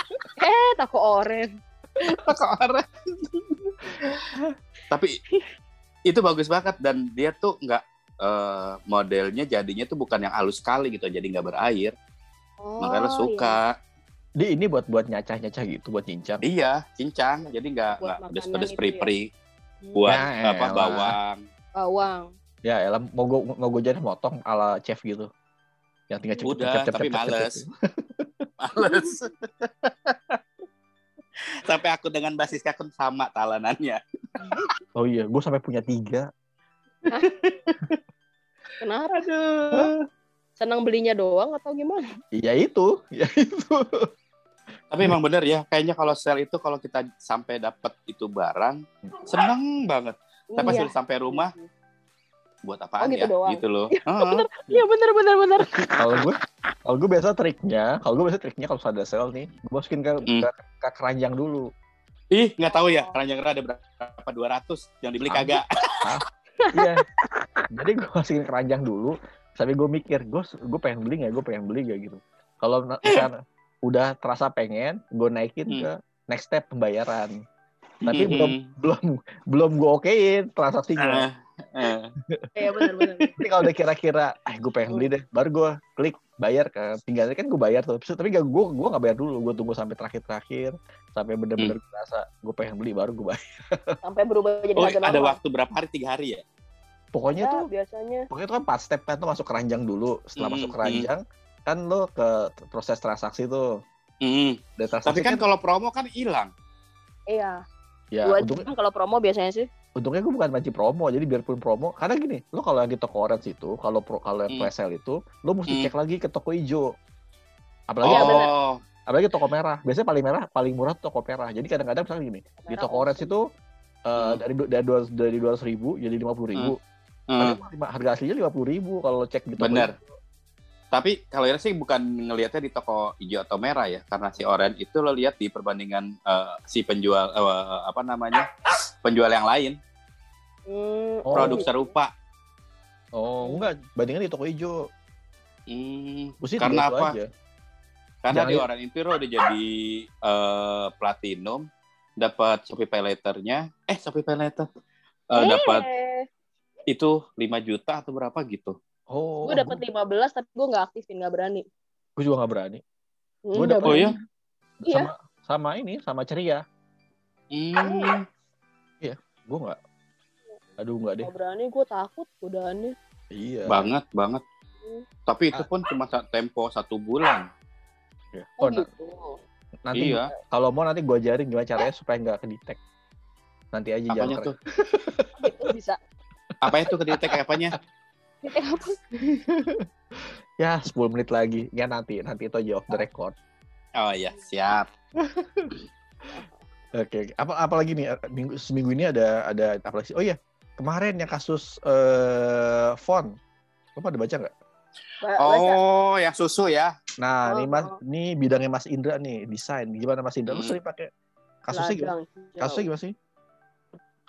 Speaker 1: eh toko oren.
Speaker 3: orang. Tapi itu bagus banget dan dia tuh nggak eh, modelnya jadinya tuh bukan yang halus sekali gitu, jadi nggak berair.
Speaker 1: Oh,
Speaker 3: Makanya lo
Speaker 1: iya.
Speaker 2: Di ini buat buat nyacah-nyacah gitu buat cincang.
Speaker 3: Iya, cincang. Jadi nggak nggak pedes-pedes
Speaker 1: itu
Speaker 3: peri-peri.
Speaker 1: Hmm.
Speaker 3: Buat
Speaker 2: Ya
Speaker 3: apa
Speaker 2: elah.
Speaker 3: bawang.
Speaker 1: Bawang.
Speaker 2: Ya, elah mau gue mau gue jadi motong ala chef gitu. Yang tinggal cepet
Speaker 3: Udah,
Speaker 2: cepet, cepet,
Speaker 3: tapi
Speaker 2: cepet, cepet,
Speaker 3: males.
Speaker 2: cepet.
Speaker 3: Males. Sampai aku dengan basis akun sama talanannya.
Speaker 2: Oh iya, gue sampai punya tiga.
Speaker 1: Kenapa? Senang belinya doang atau gimana?
Speaker 2: Iya itu, ya itu.
Speaker 3: Tapi emang bener ya, kayaknya kalau sale itu kalau kita sampai dapat itu barang, seneng banget. Tapi pas
Speaker 1: Iya.
Speaker 3: udah sampai rumah, buat apaan
Speaker 1: Oh, gitu
Speaker 3: ya?
Speaker 1: doang.
Speaker 3: Gitu loh. Heeh.
Speaker 1: Iya bener bener bener.
Speaker 2: Kalau gue, kalau gue biasa triknya, kalau gue biasa triknya kalau ada sale nih, gue masukin ke,
Speaker 3: Hmm.
Speaker 2: ke, ke keranjang dulu.
Speaker 3: Ih, nggak tahu ya, keranjang ada berapa 200 yang dibeli kagak.
Speaker 2: Iya. Jadi gue masukin keranjang dulu, sampai gue mikir, gue gue pengen beli nggak, gue pengen beli nggak gitu. Kalau misalnya udah terasa pengen, gue naikin
Speaker 3: Hmm.
Speaker 2: ke next step pembayaran. Tapi
Speaker 3: Mhm.
Speaker 2: belum belum belum gue okein transaksinya.
Speaker 3: Eh, eh.
Speaker 1: Iya bener bener.
Speaker 2: Tapi kalau udah kira-kira, ah gue pengen beli deh, baru gue klik bayar kan. Tinggalnya kan gue bayar tuh. Tapi gak gue gue nggak bayar dulu, gue tunggu sampai terakhir-terakhir, sampai bener-bener
Speaker 3: Hmm.
Speaker 2: gue pengen beli baru gue bayar.
Speaker 1: Sampai berubah jadi
Speaker 3: Oh, ada
Speaker 1: normal.
Speaker 3: waktu berapa hari? Tiga hari ya?
Speaker 2: Pokoknya
Speaker 1: Ya,
Speaker 2: tuh,
Speaker 1: biasanya.
Speaker 2: pokoknya tuh kan empat step kan tuh masuk keranjang dulu. Setelah
Speaker 3: Hmm,
Speaker 2: masuk keranjang, kan lo ke proses transaksi tuh. Dan transaksi
Speaker 3: Tapi kan kalau promo kan hilang.
Speaker 1: Iya.
Speaker 2: ya
Speaker 1: Dua
Speaker 2: untungnya,
Speaker 1: jam kalau promo biasanya sih.
Speaker 2: untungnya gue bukan banci promo, jadi biarpun promo, karena gini, lo kalau yang di toko orange itu, kalau pro, kalau yang sale itu, lo mesti
Speaker 3: Hmm.
Speaker 2: cek lagi ke toko hijau. Apalagi kalau-
Speaker 1: benar.
Speaker 3: oh,
Speaker 2: apalagi toko merah biasanya paling merah paling murah toko merah jadi kadang-kadang misalnya gini di
Speaker 1: Merah
Speaker 2: toko orange itu eh,
Speaker 3: Hmm.
Speaker 2: dari dari dua dari dua ratus ribu jadi lima puluh ribu. Tapi lima- harga aslinya lima puluh ribu kalau cek di toko
Speaker 3: Bener.
Speaker 2: hijau.
Speaker 3: Tapi kalau ini sih bukan ngelihatnya di toko hijau atau merah ya, karena si orange itu lo lihat di perbandingan eh, si penjual eh, apa namanya penjual yang lain
Speaker 1: Hmm,
Speaker 2: Oh.
Speaker 3: produk serupa.
Speaker 2: oh enggak bandingan di toko hijau
Speaker 3: Hmm, karena apa?
Speaker 2: aja.
Speaker 3: Karena
Speaker 2: Jangan
Speaker 3: di orange itu lo udah jadi eh, platinum, dapat Shopee Pay Later-nya, eh Shopee Pay Later, eh, dapat
Speaker 1: Eh,
Speaker 3: itu 5 juta atau berapa gitu.
Speaker 2: Oh
Speaker 1: gue dapet 15 tapi gue nggak aktifin nggak berani.
Speaker 2: gue juga nggak berani
Speaker 1: Hmm,
Speaker 2: Gua
Speaker 1: nggak
Speaker 2: dapet-
Speaker 3: Oh ya?
Speaker 1: Iya.
Speaker 2: sama sama ini sama ceria
Speaker 3: Hmm,
Speaker 2: gue nggak aduh nggak deh
Speaker 1: Nggak berani gue takut godaannya.
Speaker 2: iya
Speaker 3: banget banget.
Speaker 1: Hmm.
Speaker 3: Tapi itu pun cuma sa- tempo satu bulan.
Speaker 2: Iya.
Speaker 1: Oh,
Speaker 2: oh
Speaker 1: gitu.
Speaker 2: nanti
Speaker 3: iya.
Speaker 2: kalau mau nanti gue ajarin gimana caranya supaya nggak kedetek nanti aja jangan
Speaker 3: Apanya tuh?
Speaker 1: gitu bisa.
Speaker 3: Apa itu kedetek apanya?
Speaker 1: Apa?
Speaker 2: ya 10 menit lagi ya nanti nanti itu aja off the record
Speaker 3: Oh iya, siap.
Speaker 2: Oke, oke. apa apalagi nih eh, minggu seminggu ini ada ada apa lagi? sih? Oh iya, kemarin yang kasus eh font. Lo pada baca nggak?
Speaker 3: Oh, yang susu ya?
Speaker 2: Nah,
Speaker 1: Oh,
Speaker 2: nih Mas,
Speaker 1: oh.
Speaker 2: ini bidangnya Mas Indra nih, desain. Gimana Mas Indra? Lu
Speaker 3: Hmm.
Speaker 2: sering pakai kasusnya gimana?
Speaker 1: Ladang.
Speaker 2: Kasusnya gimana sih?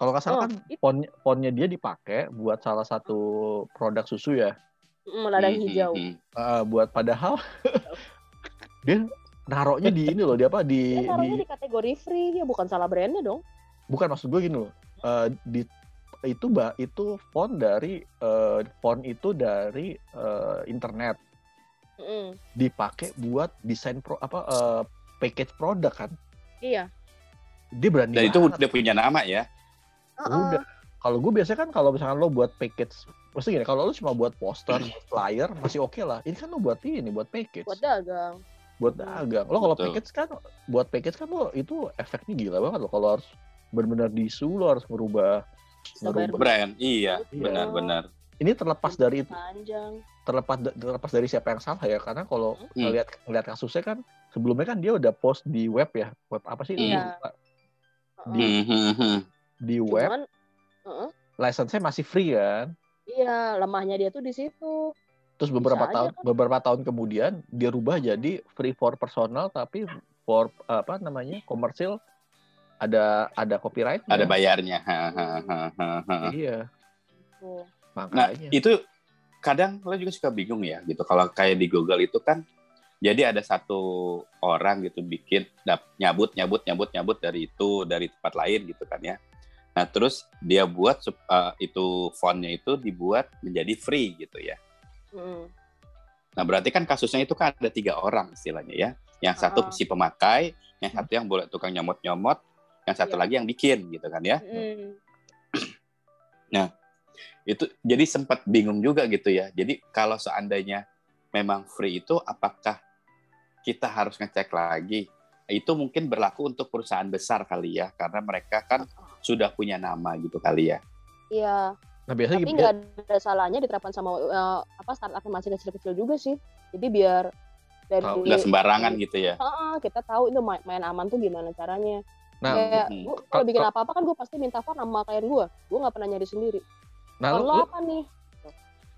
Speaker 2: Kalau nggak salah
Speaker 1: Oh,
Speaker 2: kan
Speaker 1: itu.
Speaker 2: font fontnya dia dipakai buat salah satu produk susu ya.
Speaker 1: Mm, ladang
Speaker 3: Hmm,
Speaker 1: hijau.
Speaker 3: hmm, hmm.
Speaker 2: Eh, buat padahal dia naruhnya di ini loh, dia apa di
Speaker 1: Dia
Speaker 2: di
Speaker 1: di kategori free, ya bukan salah brandnya dong.
Speaker 2: bukan maksud gue gini loh. Eh, di itu mbak itu font dari eh, font itu dari eh, internet
Speaker 1: Mm,
Speaker 2: dipakai buat desain pro apa eh, package produk kan
Speaker 1: Iya.
Speaker 2: dia berani
Speaker 3: Dan itu
Speaker 2: banget.
Speaker 3: udah punya nama ya?
Speaker 1: Uh-uh.
Speaker 2: udah. kalau gue biasanya kan kalau misalkan lo buat package maksudnya gini kalau lu cuma buat poster buat flyer masih oke lah. Ini kan lu buat ini buat package.
Speaker 1: Buat dagang.
Speaker 2: Buat dagang. Lo kalau package kan buat package kan lo itu efeknya gila banget lo. Kalau harus benar-benar disu lo harus merubah merubah
Speaker 3: brand. iya
Speaker 1: Betul.
Speaker 3: benar-benar.
Speaker 2: Ini terlepas dari itu.
Speaker 1: Panjang.
Speaker 2: Terlepas terlepas dari siapa yang salah ya. Karena kalau
Speaker 3: Hmm.
Speaker 2: ngelihat ngelihat kasusnya kan sebelumnya kan dia udah post di web ya. Web apa sih?
Speaker 1: Iya.
Speaker 2: di
Speaker 3: Hmm, hmm, hmm.
Speaker 2: Di web
Speaker 1: cuman heeh,
Speaker 2: license-nya masih free kan
Speaker 1: iya lemahnya dia tuh di situ
Speaker 2: terus beberapa
Speaker 1: aja
Speaker 2: tahun
Speaker 1: kan.
Speaker 2: beberapa tahun kemudian dia rubah jadi free for personal tapi for apa namanya komersil ada ada copyright
Speaker 3: ada bayarnya
Speaker 2: iya.
Speaker 3: Nah,
Speaker 2: makanya
Speaker 3: itu kadang lo juga suka bingung ya gitu. Kalau kayak di Google itu kan jadi ada satu orang gitu bikin nyabut nyabut nyabut nyabut dari itu dari tempat lain gitu kan ya. Nah, terus dia buat eh, itu fontnya itu dibuat menjadi free gitu ya.
Speaker 1: Mm.
Speaker 3: Nah, berarti kan kasusnya itu kan ada tiga orang istilahnya ya. Yang satu
Speaker 1: Ah.
Speaker 3: si pemakai, yang satu yang boleh tukang nyomot-nyomot, yang satu
Speaker 1: Iya.
Speaker 3: lagi yang bikin gitu kan ya.
Speaker 1: Mm.
Speaker 3: itu jadi sempat bingung juga gitu ya. Jadi kalau seandainya memang free itu apakah kita harus ngecek lagi? Itu mungkin berlaku untuk perusahaan besar kali ya, karena mereka kan sudah punya nama gitu kali ya.
Speaker 1: iya
Speaker 2: nah biasanya
Speaker 1: tapi
Speaker 2: gitu
Speaker 1: nggak ada salahnya diterapkan sama eh, apa startup yang masih kecil-kecil juga sih jadi biar dari
Speaker 2: Tahu,
Speaker 3: Nggak sembarangan gitu ya.
Speaker 1: Heeh, kita tahu itu main, main aman tuh gimana caranya
Speaker 2: nah
Speaker 1: kayak
Speaker 3: mm.
Speaker 1: gua
Speaker 2: Kal-
Speaker 1: kalau bikin apa-apa kan gue pasti minta font sama klien gue gue nggak pernah nyari sendiri
Speaker 2: nah
Speaker 1: lo
Speaker 2: lu,
Speaker 1: apa nih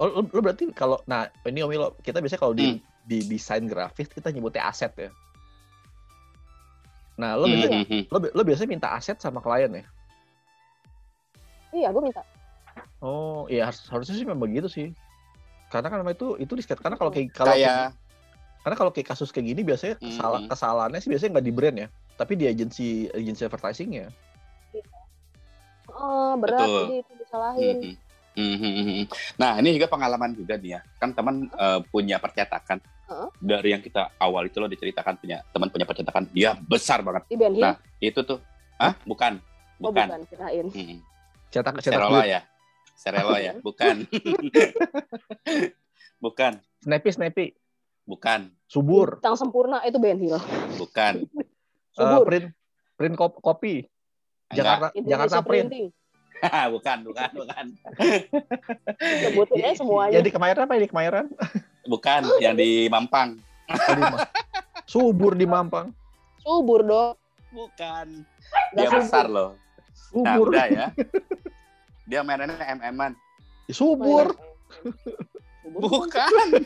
Speaker 2: oh, lu- lu berarti kalau nah ini Omi lo kita biasanya kalau
Speaker 3: Hmm.
Speaker 2: di di desain grafis kita nyebutnya aset ya nah lo
Speaker 3: Hmm,
Speaker 2: biasanya
Speaker 3: hmm, hmm.
Speaker 2: lo, lo biasanya minta aset sama klien ya
Speaker 1: iya gue minta
Speaker 2: oh iya harus, harusnya sih memang begitu sih karena kan itu itu riskan karena kalau kayak kalau
Speaker 3: Kayak
Speaker 2: karena kalau kayak kasus kayak gini biasanya
Speaker 3: Hmm.
Speaker 2: kesalahannya sih biasanya nggak di brand ya tapi di agensi agensi advertisingnya
Speaker 1: oh berat
Speaker 3: Betul.
Speaker 1: jadi itu disalahin
Speaker 3: Hmm. Nah, ini juga pengalaman juga nih ya. Kan teman eh, punya percetakan.
Speaker 1: Heeh.
Speaker 3: Dari yang kita awal itu lo diceritakan punya teman punya percetakan, dia besar banget.
Speaker 1: di
Speaker 3: Nah, itu tuh, ah bukan,
Speaker 1: oh
Speaker 3: bukan.
Speaker 1: bukan kirain
Speaker 3: Hmm.
Speaker 2: Cetak cetak
Speaker 3: Serola
Speaker 2: duit
Speaker 3: ya, Serelo ya, bukan, bukan,
Speaker 2: snappy snappy
Speaker 3: bukan,
Speaker 2: subur
Speaker 1: Bintang sempurna itu Ben Hill
Speaker 3: bukan.
Speaker 2: Eh,
Speaker 1: subur
Speaker 2: print print kop- kopi
Speaker 3: Enggak.
Speaker 2: Jakarta
Speaker 1: Indonesia
Speaker 2: Jakarta print
Speaker 1: Printing
Speaker 3: bukan, bukan, bukan,
Speaker 1: sebutin aja semuanya
Speaker 2: Jadi kemayoran apa ini kemayoran?
Speaker 3: bukan. Yang di Mampang,
Speaker 2: subur di Mampang.
Speaker 1: subur dong
Speaker 3: bukan. Dia
Speaker 1: subur.
Speaker 3: besar loh. Nah,
Speaker 2: Subur.
Speaker 3: udah ya. Dia mainannya MM-an.
Speaker 2: subur.
Speaker 1: Subur.
Speaker 3: Bukan.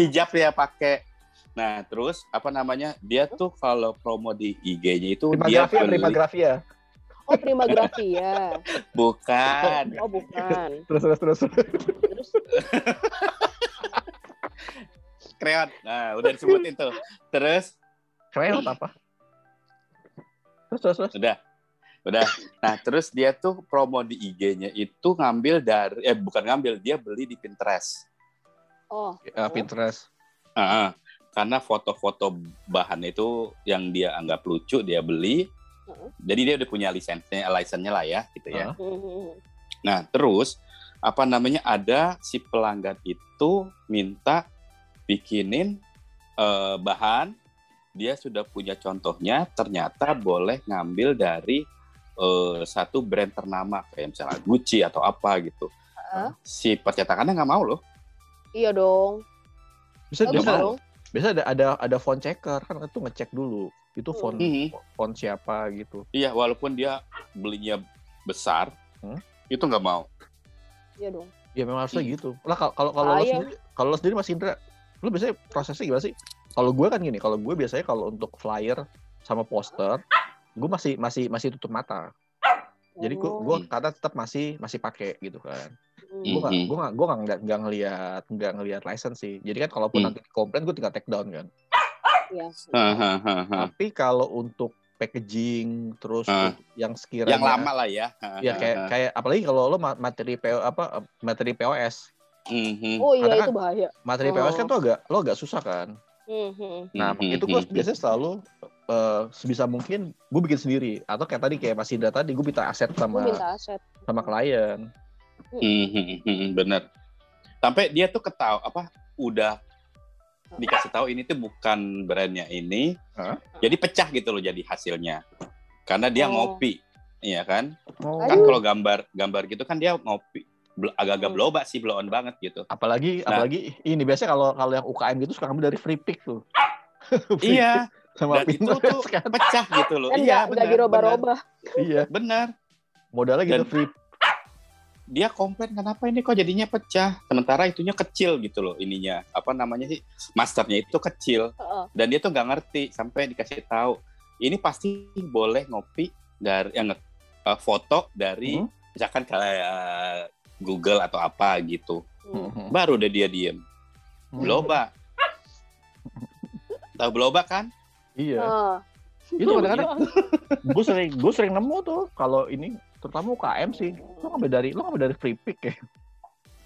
Speaker 3: Hijab dia pakai. Nah, terus apa namanya? Dia tuh kalau promo di IG-nya itu dia
Speaker 2: Primografia,
Speaker 3: beli
Speaker 2: primografia.
Speaker 1: oh prima ya
Speaker 3: bukan.
Speaker 1: oh bukan
Speaker 2: Terus terus terus.
Speaker 1: terus
Speaker 3: Kreon. Nah, udah disebutin tuh. Terus
Speaker 2: Kreot apa? Terus terus terus.
Speaker 3: udah. Udah. Nah, terus dia tuh promo di IG-nya itu ngambil dari eh bukan ngambil, dia beli di Pinterest.
Speaker 1: oh
Speaker 2: Ya, Pinterest.
Speaker 3: Heeh. karena foto-foto bahan itu yang dia anggap lucu dia beli.
Speaker 1: Heeh.
Speaker 3: Jadi dia udah punya lisensinya, lisensinya lah ya, gitu ya.
Speaker 1: Hmm.
Speaker 3: Nah, terus apa namanya ada si pelanggan itu minta bikinin eh, bahan, dia sudah punya contohnya, ternyata boleh ngambil dari eh, satu brand ternama kayak misalnya Gucci atau apa gitu.
Speaker 1: Heeh.
Speaker 3: Si percetakannya nggak mau loh.
Speaker 1: iya dong
Speaker 2: Bisa biasa,
Speaker 1: dong
Speaker 2: biasa ada ada ada font checker kan itu ngecek dulu. Itu font
Speaker 3: Mhm.
Speaker 2: font siapa gitu.
Speaker 3: Iya, walaupun dia belinya besar,
Speaker 2: Hmm?
Speaker 3: itu nggak mau.
Speaker 1: iya dong
Speaker 2: Ya memang harusnya
Speaker 3: Hmm.
Speaker 2: gitu. Lah kalau kalau kalau lo sendiri kalau lo sendiri Mas Indra, lo biasanya prosesnya gimana sih? Kalau gue kan gini, kalau gue biasanya kalau untuk flyer sama poster, gue masih masih masih tutup mata. Jadi gue
Speaker 1: Oh.
Speaker 2: gue karena tetap masih masih pakai gitu kan.
Speaker 1: Hmm.
Speaker 2: gue nggak
Speaker 3: Mhm.
Speaker 2: gue nggak gue nggak ngeliat nggak ngeliat license sih jadi kan kalaupun
Speaker 3: Hmm.
Speaker 2: nanti komplain gue tinggal take down kan
Speaker 1: Iya.
Speaker 3: Hahaha.
Speaker 2: tapi kalau untuk packaging terus untuk yang sekiranya
Speaker 3: Yang lama lah ya.
Speaker 2: ya kayak kayak apalagi kalau lo ma- materi PO apa materi POS
Speaker 3: Mhm.
Speaker 1: Oh iya
Speaker 2: Karena
Speaker 1: itu bahaya.
Speaker 2: materi POS kan
Speaker 1: Oh.
Speaker 2: tuh agak lo agak susah kan
Speaker 1: Hmm, hmm.
Speaker 2: nah
Speaker 3: Mhm.
Speaker 2: itu gue biasanya selalu eh, sebisa mungkin gue bikin sendiri atau kayak tadi kayak Mas Indra tadi gue minta aset sama
Speaker 1: minta aset.
Speaker 2: sama klien
Speaker 3: Hmm, hmm, hmm, bener. Sampai dia tuh ketahu apa udah dikasih tahu ini tuh bukan brandnya ini,
Speaker 2: Hah?
Speaker 3: jadi pecah gitu loh jadi hasilnya. Karena dia
Speaker 1: Oh.
Speaker 3: ngopi, iya kan?
Speaker 2: Oh.
Speaker 3: Kan kalau gambar gambar gitu kan dia ngopi, agak-agak
Speaker 1: Hmm.
Speaker 3: blow up sih, blow on banget gitu.
Speaker 2: Apalagi
Speaker 3: Nah.
Speaker 2: apalagi ini biasanya kalau kalau yang UKM gitu suka ngambil dari free pick tuh. Free
Speaker 3: Iya,
Speaker 2: pick sama
Speaker 3: dan itu tuh
Speaker 2: kan.
Speaker 3: pecah gitu loh.
Speaker 1: Kan
Speaker 3: iya, benar,
Speaker 1: diroba-roba.
Speaker 2: Iya,
Speaker 3: Benar.
Speaker 2: modalnya gitu
Speaker 3: Dan-
Speaker 2: free.
Speaker 3: Dia komplain kenapa ini kok jadinya pecah, sementara itunya kecil gitu loh ininya. Apa namanya sih? Masternya itu kecil. Dan dia tuh nggak ngerti sampai dikasih tahu ini pasti boleh ngopi dari yang eh, foto dari
Speaker 2: Hmm.
Speaker 3: misalkan kayak eh, Google atau apa gitu
Speaker 1: Hmm.
Speaker 2: Mhm.
Speaker 3: baru deh dia diem
Speaker 2: Hmm.
Speaker 3: Bloba tahu Bloba kan
Speaker 2: Iya.
Speaker 1: Heeh.
Speaker 2: Itu kadang-kadang gue sering gue sering nemu tuh kalau ini terutama UKM sih. Lo ngambil dari lo ngambil dari free pick ya.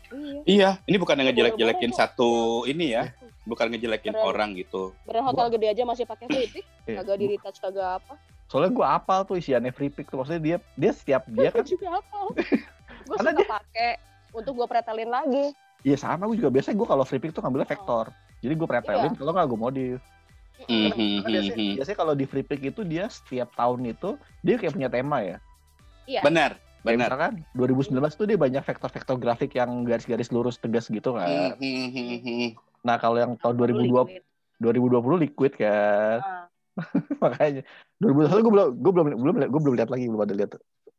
Speaker 1: Iya.
Speaker 3: iya ini bukan ngejelek-jelekin satu ini ya bukan ngejelekin
Speaker 1: Keren.
Speaker 3: orang gitu
Speaker 1: Brand hotel gede aja masih pakai free pick,
Speaker 2: Iya.
Speaker 1: kagak di retouch kagak apa.
Speaker 2: Soalnya gue apal tuh isiannya free pick tuh. Maksudnya dia dia setiap dia
Speaker 1: Gue
Speaker 2: kan
Speaker 1: juga apa? Gue
Speaker 2: Karena
Speaker 1: suka pakai untuk gue pretelin lagi.
Speaker 2: Iya sama gue juga biasa gue kalau free pick tuh ngambilnya vektor. Jadi gue pretelin kalau nggak gue modif. Karena,
Speaker 3: hmm,
Speaker 2: karena biasanya,
Speaker 3: hmm, hmm.
Speaker 2: biasanya kalau di free pick itu dia setiap tahun itu dia kayak punya tema ya.
Speaker 1: Iya.
Speaker 3: benar
Speaker 2: Kayak
Speaker 3: benar
Speaker 2: misalkan 2019 tuh dia banyak vektor-vektor grafik yang garis-garis lurus tegas gitu kan.
Speaker 3: Hmm.
Speaker 2: Nah kalau yang tahun 2020
Speaker 1: Liquid.
Speaker 2: 2020 liquid kan.
Speaker 1: Ah.
Speaker 2: Makanya 2021 gue belum gue belum belum gue belum lihat lagi belum ada lihat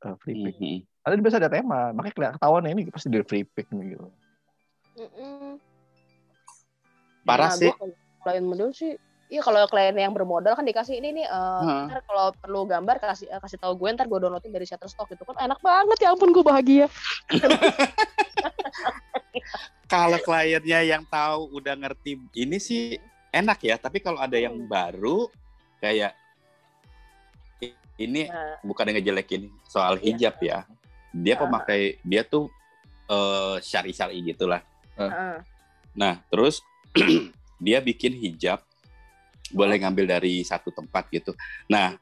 Speaker 2: uh, free pick.
Speaker 3: Hmm, hmm.
Speaker 2: Dia biasa ada tema, makanya kelihatan ketahuan ini pasti dari free pick nih gitu.
Speaker 3: Parah
Speaker 1: Nah,
Speaker 3: sih
Speaker 1: kalau klien model sih Iya kalau klien yang bermodal kan dikasih ini nih eh,
Speaker 3: Hah.
Speaker 1: ntar kalau perlu gambar kasih eh, kasih tahu gue ntar gue downloadin dari Shutterstock gitu kan enak banget ya ampun gue bahagia
Speaker 3: kalau kliennya yang tahu udah ngerti ini sih enak ya tapi kalau ada yang
Speaker 1: Hmm.
Speaker 3: baru kayak ini
Speaker 1: nah,
Speaker 3: bukan yang ngejelekin soal
Speaker 1: Iya.
Speaker 3: hijab ya dia
Speaker 1: Ah.
Speaker 3: pemakai dia tuh eh, syari syari gitulah
Speaker 1: heeh.
Speaker 3: nah terus dia bikin hijab boleh ngambil dari satu tempat gitu nah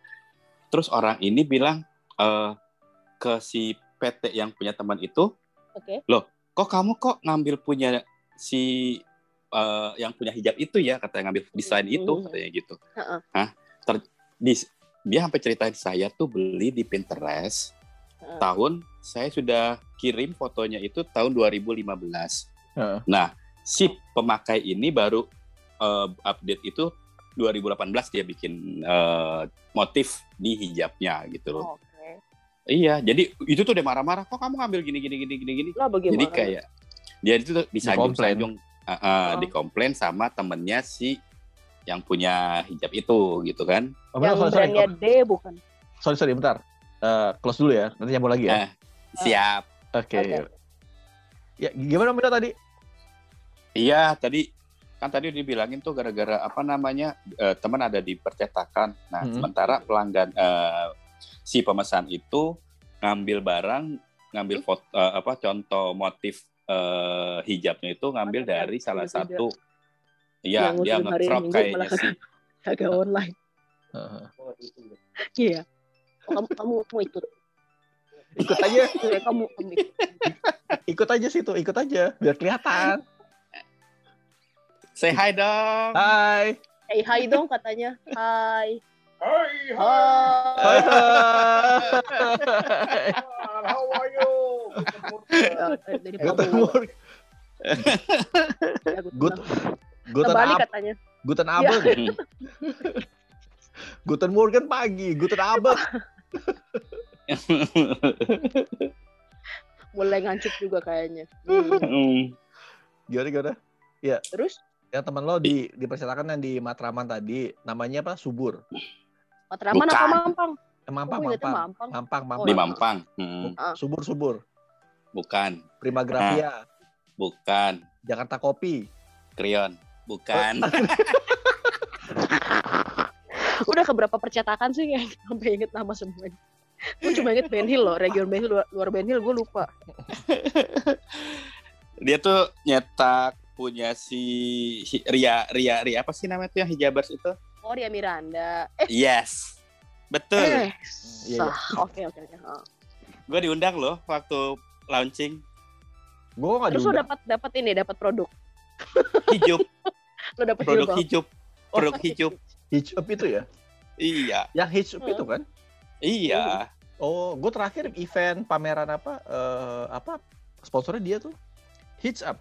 Speaker 3: terus orang ini bilang eh, ke si PT yang punya teman itu
Speaker 1: oke
Speaker 3: kok kamu kok ngambil punya si eh, yang punya hijab itu ya katanya ngambil desain itu
Speaker 1: Mhm.
Speaker 3: katanya gitu
Speaker 1: Heeh.
Speaker 3: Hah? Ter- di- dia sampai ceritain saya tuh beli di Pinterest
Speaker 1: Heeh.
Speaker 3: tahun saya sudah kirim fotonya itu tahun 2015
Speaker 2: Heeh.
Speaker 3: nah si pemakai ini baru eh, update itu 2018 dia bikin eh, motif di hijabnya gitu loh
Speaker 1: oke
Speaker 3: iya jadi itu tuh dia marah-marah kok kamu ngambil gini gini gini gini gini
Speaker 1: lah bagaimana
Speaker 3: jadi kayak dia itu tuh disanjung-sanjung uh, uh,
Speaker 1: Oh.
Speaker 3: dikomplain sama temennya si yang punya hijab itu gitu kan.
Speaker 2: Oh,
Speaker 1: yang
Speaker 2: sorry, sorry,
Speaker 1: D bukan
Speaker 2: sorry, sorry, bentar. Eh, close dulu ya, nanti nyambung lagi ya.
Speaker 3: Eh, siap.
Speaker 2: Oke.
Speaker 1: oke.
Speaker 2: Ya, gimana Mira tadi?
Speaker 3: Iya, tadi kan tadi dibilangin tuh gara-gara apa namanya eh, teman ada di percetakan. Nah,
Speaker 2: Hmm.
Speaker 3: sementara pelanggan eh, si pemesan itu ngambil barang, ngambil foto eh, apa contoh motif eh, hijabnya itu ngambil dari salah
Speaker 1: juga.
Speaker 3: satu Iya,
Speaker 1: Yang
Speaker 3: dia nge-crop kayaknya sih.
Speaker 1: kagak online
Speaker 2: Heeh.
Speaker 1: iya Oh, kamu kamu mau ikut
Speaker 2: ikut aja,
Speaker 1: kamu ikut
Speaker 2: aja situ, ikut aja, biar kelihatan.
Speaker 3: Say hi dong.
Speaker 2: Hai.
Speaker 1: Hey, hai dong katanya. Hai.
Speaker 4: Hai,
Speaker 1: Hai.
Speaker 2: Hai. hai.
Speaker 4: how are you?
Speaker 1: Ya. Ya,
Speaker 2: Good.
Speaker 1: Abend.
Speaker 2: Guten
Speaker 1: Kembali
Speaker 2: Abend.
Speaker 1: katanya.
Speaker 2: Guten
Speaker 1: Ya.
Speaker 2: Abend. Guten Morgen pagi. Guten Abend.
Speaker 1: Mulai ngancuk juga kayaknya. Hmm.
Speaker 2: Gimana gimana?
Speaker 1: Terus
Speaker 2: Yang teman lo di di percetakan yang di Matraman tadi namanya apa? Subur.
Speaker 1: Matraman apa
Speaker 3: Bukan.
Speaker 1: Mampang?
Speaker 2: Eh, Mampang,
Speaker 1: Oh, ingetnya
Speaker 2: Mampang.
Speaker 1: Mampang.
Speaker 2: Mampang,
Speaker 1: Oh,
Speaker 3: Di
Speaker 2: Mampang.
Speaker 3: Mampang. Hmm,
Speaker 1: Ah.
Speaker 2: Subur, subur.
Speaker 3: bukan,
Speaker 2: Prima Grafia.
Speaker 3: bukan.
Speaker 2: Jakarta Kopi.
Speaker 3: Krion, bukan.
Speaker 1: Udah keberapa percetakan sih yang sampai inget nama semuanya. Gue cuma inget Ben Hill loh, region Ben Hill, luar, luar Ben Hill gue lupa.
Speaker 3: Dia tuh nyetak punya si Ria Ria Ria apa sih namanya tuh yang hijabers itu?
Speaker 1: Oh, Ria Miranda. Eh,
Speaker 3: Yes. Betul.
Speaker 1: eh,
Speaker 2: Iya,
Speaker 1: sah. Oke, oke, oke.
Speaker 3: Gue diundang loh waktu launching.
Speaker 2: Gue nggak
Speaker 1: Terus lo
Speaker 2: diundang.
Speaker 1: dapat dapat ini, dapat produk.
Speaker 3: Hijup,
Speaker 1: Lo dapat
Speaker 3: produk
Speaker 1: Oh,
Speaker 3: produk hijup.
Speaker 2: Hitch up itu ya?
Speaker 3: Iya,
Speaker 2: Yang up
Speaker 1: Hmm.
Speaker 2: itu kan?
Speaker 3: iya.
Speaker 2: Oh, gue terakhir event pameran apa? eh, apa? Sponsornya dia tuh up.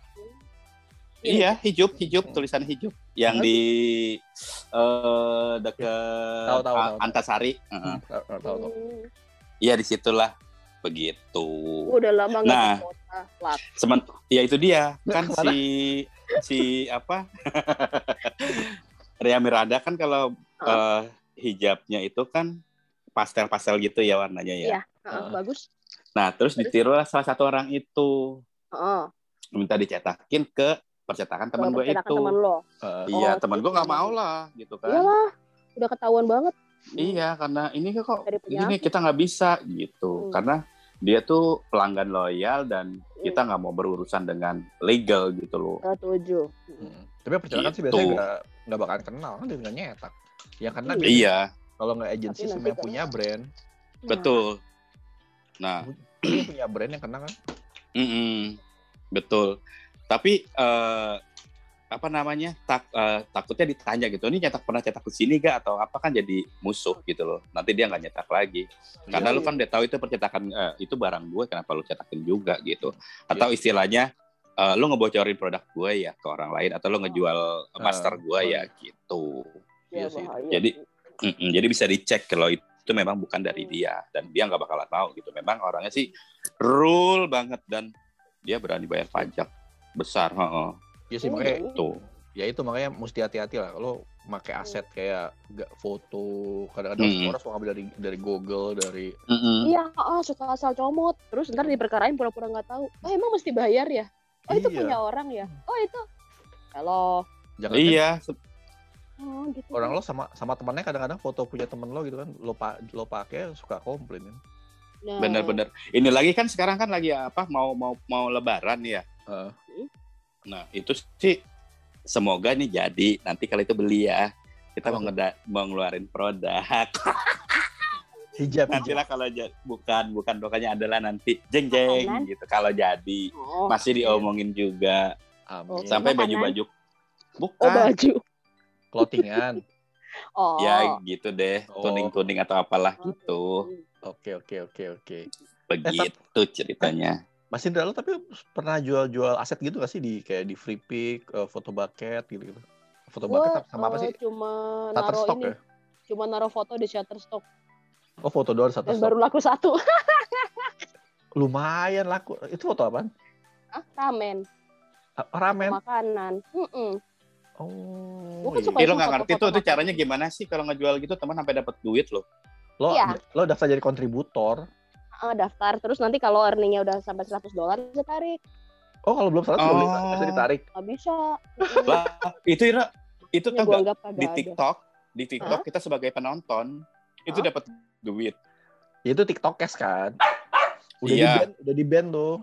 Speaker 3: Iya, hijup, hijup, tulisan hijup. Yang di eh dekat
Speaker 2: Tahu, tahu,
Speaker 3: A-
Speaker 2: tahu.
Speaker 3: Antasari. Heeh.
Speaker 2: Hmm, tahu, tahu, tahu.
Speaker 3: Iya, di situlah
Speaker 1: begitu. Udah lama nggak
Speaker 3: Nah.
Speaker 1: ke kota. Plat.
Speaker 3: Semen, ya itu dia kan si si apa Ria Miranda kan kalau eh, hijabnya itu kan pastel-pastel gitu ya warnanya ya.
Speaker 1: Iya. Heeh, bagus.
Speaker 3: Nah terus ditiru lah salah satu orang itu
Speaker 1: Heeh.
Speaker 3: minta dicetakin ke percetakan teman gue itu.
Speaker 1: teman lo.
Speaker 3: Iya
Speaker 1: Oh,
Speaker 3: teman gue
Speaker 1: gitu.
Speaker 3: nggak mau lah gitu kan.
Speaker 1: Iyalah, udah ketahuan banget.
Speaker 3: Iya karena ini kok ini kita nggak bisa gitu
Speaker 1: Hmm.
Speaker 3: karena dia tuh pelanggan loyal dan kita nggak mau berurusan dengan legal gitu loh.
Speaker 1: Setuju.
Speaker 2: hmm. Tapi percetakan sih
Speaker 3: Gitu.
Speaker 2: biasanya nggak nggak bakalan kenal kan dia nggak nyetak. Ya karena
Speaker 1: Iya.
Speaker 3: Iya
Speaker 2: kalau nggak agensi yang punya brand,
Speaker 3: betul. Nah
Speaker 2: dia punya brand yang kena kan.
Speaker 3: Mm-mm, betul. Tapi eh, apa namanya tak eh, takutnya ditanya gitu. Ini nyetak pernah cetak ke sini gak atau apa kan jadi musuh gitu loh. Nanti dia nggak nyetak lagi. Karena
Speaker 1: Iya,
Speaker 3: lu kan udah tahu itu percetakan eh, itu barang gue kenapa lu cetakin juga gitu. Atau istilahnya eh, lu ngebocorin produk gue ya ke orang lain atau lu ngejual master gue
Speaker 2: oh,
Speaker 3: ya gitu.
Speaker 2: Iya
Speaker 1: Iya,
Speaker 2: sih.
Speaker 3: Jadi- Mm-mm, jadi bisa dicek kalau itu memang bukan dari dia dan dia nggak bakalan mau gitu. Memang orangnya sih rule banget dan dia berani bayar pajak besar. heeh.
Speaker 2: Iya sih
Speaker 1: Oh,
Speaker 2: makanya
Speaker 1: iya.
Speaker 3: Tuh.
Speaker 2: ya itu makanya mesti hati-hati lah kalau pakai aset kayak nggak foto kadang-kadang
Speaker 3: Hmm.
Speaker 2: orang suka ngambil dari dari Google dari.
Speaker 1: Iya, oh, suka asal comot. Terus ntar diperkarain pura-pura nggak tahu. Oh, emang mesti bayar ya? Oh, itu
Speaker 2: Iya.
Speaker 1: punya orang ya? Oh, itu. Kalau
Speaker 2: jangan
Speaker 3: Iya, se-
Speaker 1: oh, gitu.
Speaker 2: orang lo sama sama temannya kadang-kadang foto punya temen lo gitu kan lo pa, lo pakai suka komplain kan
Speaker 1: Nah,
Speaker 3: bener-bener. Ini lagi kan sekarang kan lagi apa mau mau mau lebaran ya.
Speaker 2: Heeh.
Speaker 3: Nah itu sih semoga nih jadi. Nanti kalau itu beli ya. Kita
Speaker 2: Apa
Speaker 3: mau, ngeda- mau ngeluarin produk.
Speaker 2: hijab
Speaker 3: Nanti
Speaker 2: hijab.
Speaker 3: Lah kalau bukan bukan pokoknya adalah nanti jeng jeng
Speaker 1: Makanan?
Speaker 3: gitu. Kalau jadi
Speaker 1: Oh,
Speaker 3: masih diomongin juga.
Speaker 2: Amin.
Speaker 3: Sampai baju-baju.
Speaker 1: oh,
Speaker 3: bukan.
Speaker 1: Baju.
Speaker 2: clothingan.
Speaker 1: Oh.
Speaker 3: ya gitu deh.
Speaker 2: Oh.
Speaker 3: tuning-tuning atau apalah gitu.
Speaker 2: Oke oke oke oke.
Speaker 3: Begitu ceritanya
Speaker 2: Mas Indra lo tapi pernah jual-jual aset gitu gak sih di kayak di free pick eh, foto bucket gitu gitu foto
Speaker 1: Gua,
Speaker 2: bucket sama apa
Speaker 1: eh,
Speaker 2: sih
Speaker 1: Cuma naro ini.
Speaker 2: ya
Speaker 1: Cuma naro foto di Shutterstock.
Speaker 2: oh foto doang
Speaker 1: Dan
Speaker 2: Shutterstock
Speaker 1: baru laku satu.
Speaker 2: lumayan laku itu foto apa
Speaker 1: ah, ramen.
Speaker 2: ramen
Speaker 1: Makanan. Mm-mm.
Speaker 2: oh
Speaker 1: Gua kan
Speaker 2: iya.
Speaker 1: suka-
Speaker 3: Eh, lo nggak ngerti tuh, itu caranya gimana sih kalau ngejual gitu teman sampai dapat duit loh.
Speaker 2: lo
Speaker 1: Iya.
Speaker 2: lo daftar jadi kontributor
Speaker 1: Ah, daftar terus nanti kalau earningnya udah sampai 100 dolar bisa tarik.
Speaker 2: oh kalau belum salah
Speaker 3: Oh.
Speaker 2: belum bisa- bisa ditarik
Speaker 1: Nggak bisa.
Speaker 3: Lah, itu Ira, itu
Speaker 1: Ini
Speaker 3: tau gak di
Speaker 1: kagak ada.
Speaker 3: TikTok, di TikTok kita sebagai penonton itu
Speaker 1: Hah?
Speaker 3: dapat duit.
Speaker 2: Ya, itu tiktokers kan udah
Speaker 3: Iya.
Speaker 2: di ban udah di ban tuh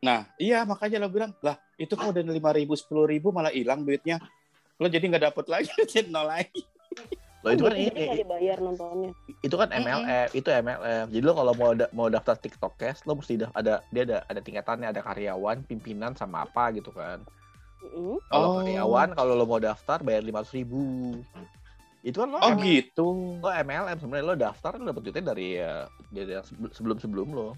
Speaker 3: Nah, iya makanya lo bilang, lah itu kok udah lima ribu, sepuluh ribu malah hilang duitnya. Lo jadi nggak dapet lagi, jadi nol lagi.
Speaker 2: Lo itu kan ini
Speaker 1: dibayar nontonnya.
Speaker 2: itu kan MLM itu MLM jadi lo kalau mau da- mau daftar tiktokers lo mesti da- ada dia ada ada tingkatannya ada karyawan pimpinan sama apa gitu kan
Speaker 1: Mm-mm.
Speaker 2: kalau
Speaker 3: Oh.
Speaker 2: karyawan kalau lo mau daftar bayar lima ribu itu kan lo
Speaker 3: Oh
Speaker 2: MLM,
Speaker 3: gitu.
Speaker 2: lo MLM sebenarnya lo daftar lo dapet duitnya dari ya dari yang sebelum sebelum lo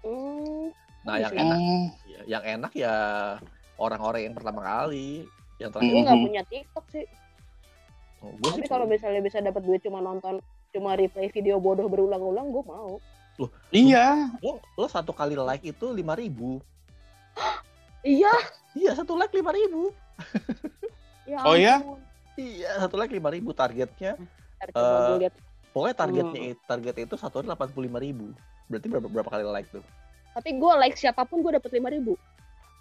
Speaker 1: Mm.
Speaker 2: nah yang
Speaker 1: Bisa.
Speaker 2: enak ya, yang enak ya orang-orang yang pertama kali yang
Speaker 1: Gue
Speaker 2: terakhir
Speaker 1: nggak
Speaker 3: Mhm.
Speaker 1: punya TikTok sih.
Speaker 2: Oh, gue
Speaker 1: Tapi kalau misalnya bisa dapat duit cuma nonton cuma replay video bodoh berulang-ulang, gue mau.
Speaker 3: iya.
Speaker 2: lo, lo satu kali like itu lima ribu
Speaker 1: Iya.
Speaker 2: iya satu like lima ribu
Speaker 1: Ya
Speaker 3: Oh, ya?
Speaker 1: ampun.
Speaker 2: iya satu like lima ribu targetnya
Speaker 1: lihat.
Speaker 2: Pokoknya targetnya
Speaker 1: Hmm.
Speaker 2: itu targetnya itu satu hari delapan puluh lima ribu. Berarti berapa berapa kali like tuh?
Speaker 1: Tapi gue like siapa pun gue dapat lima ribu.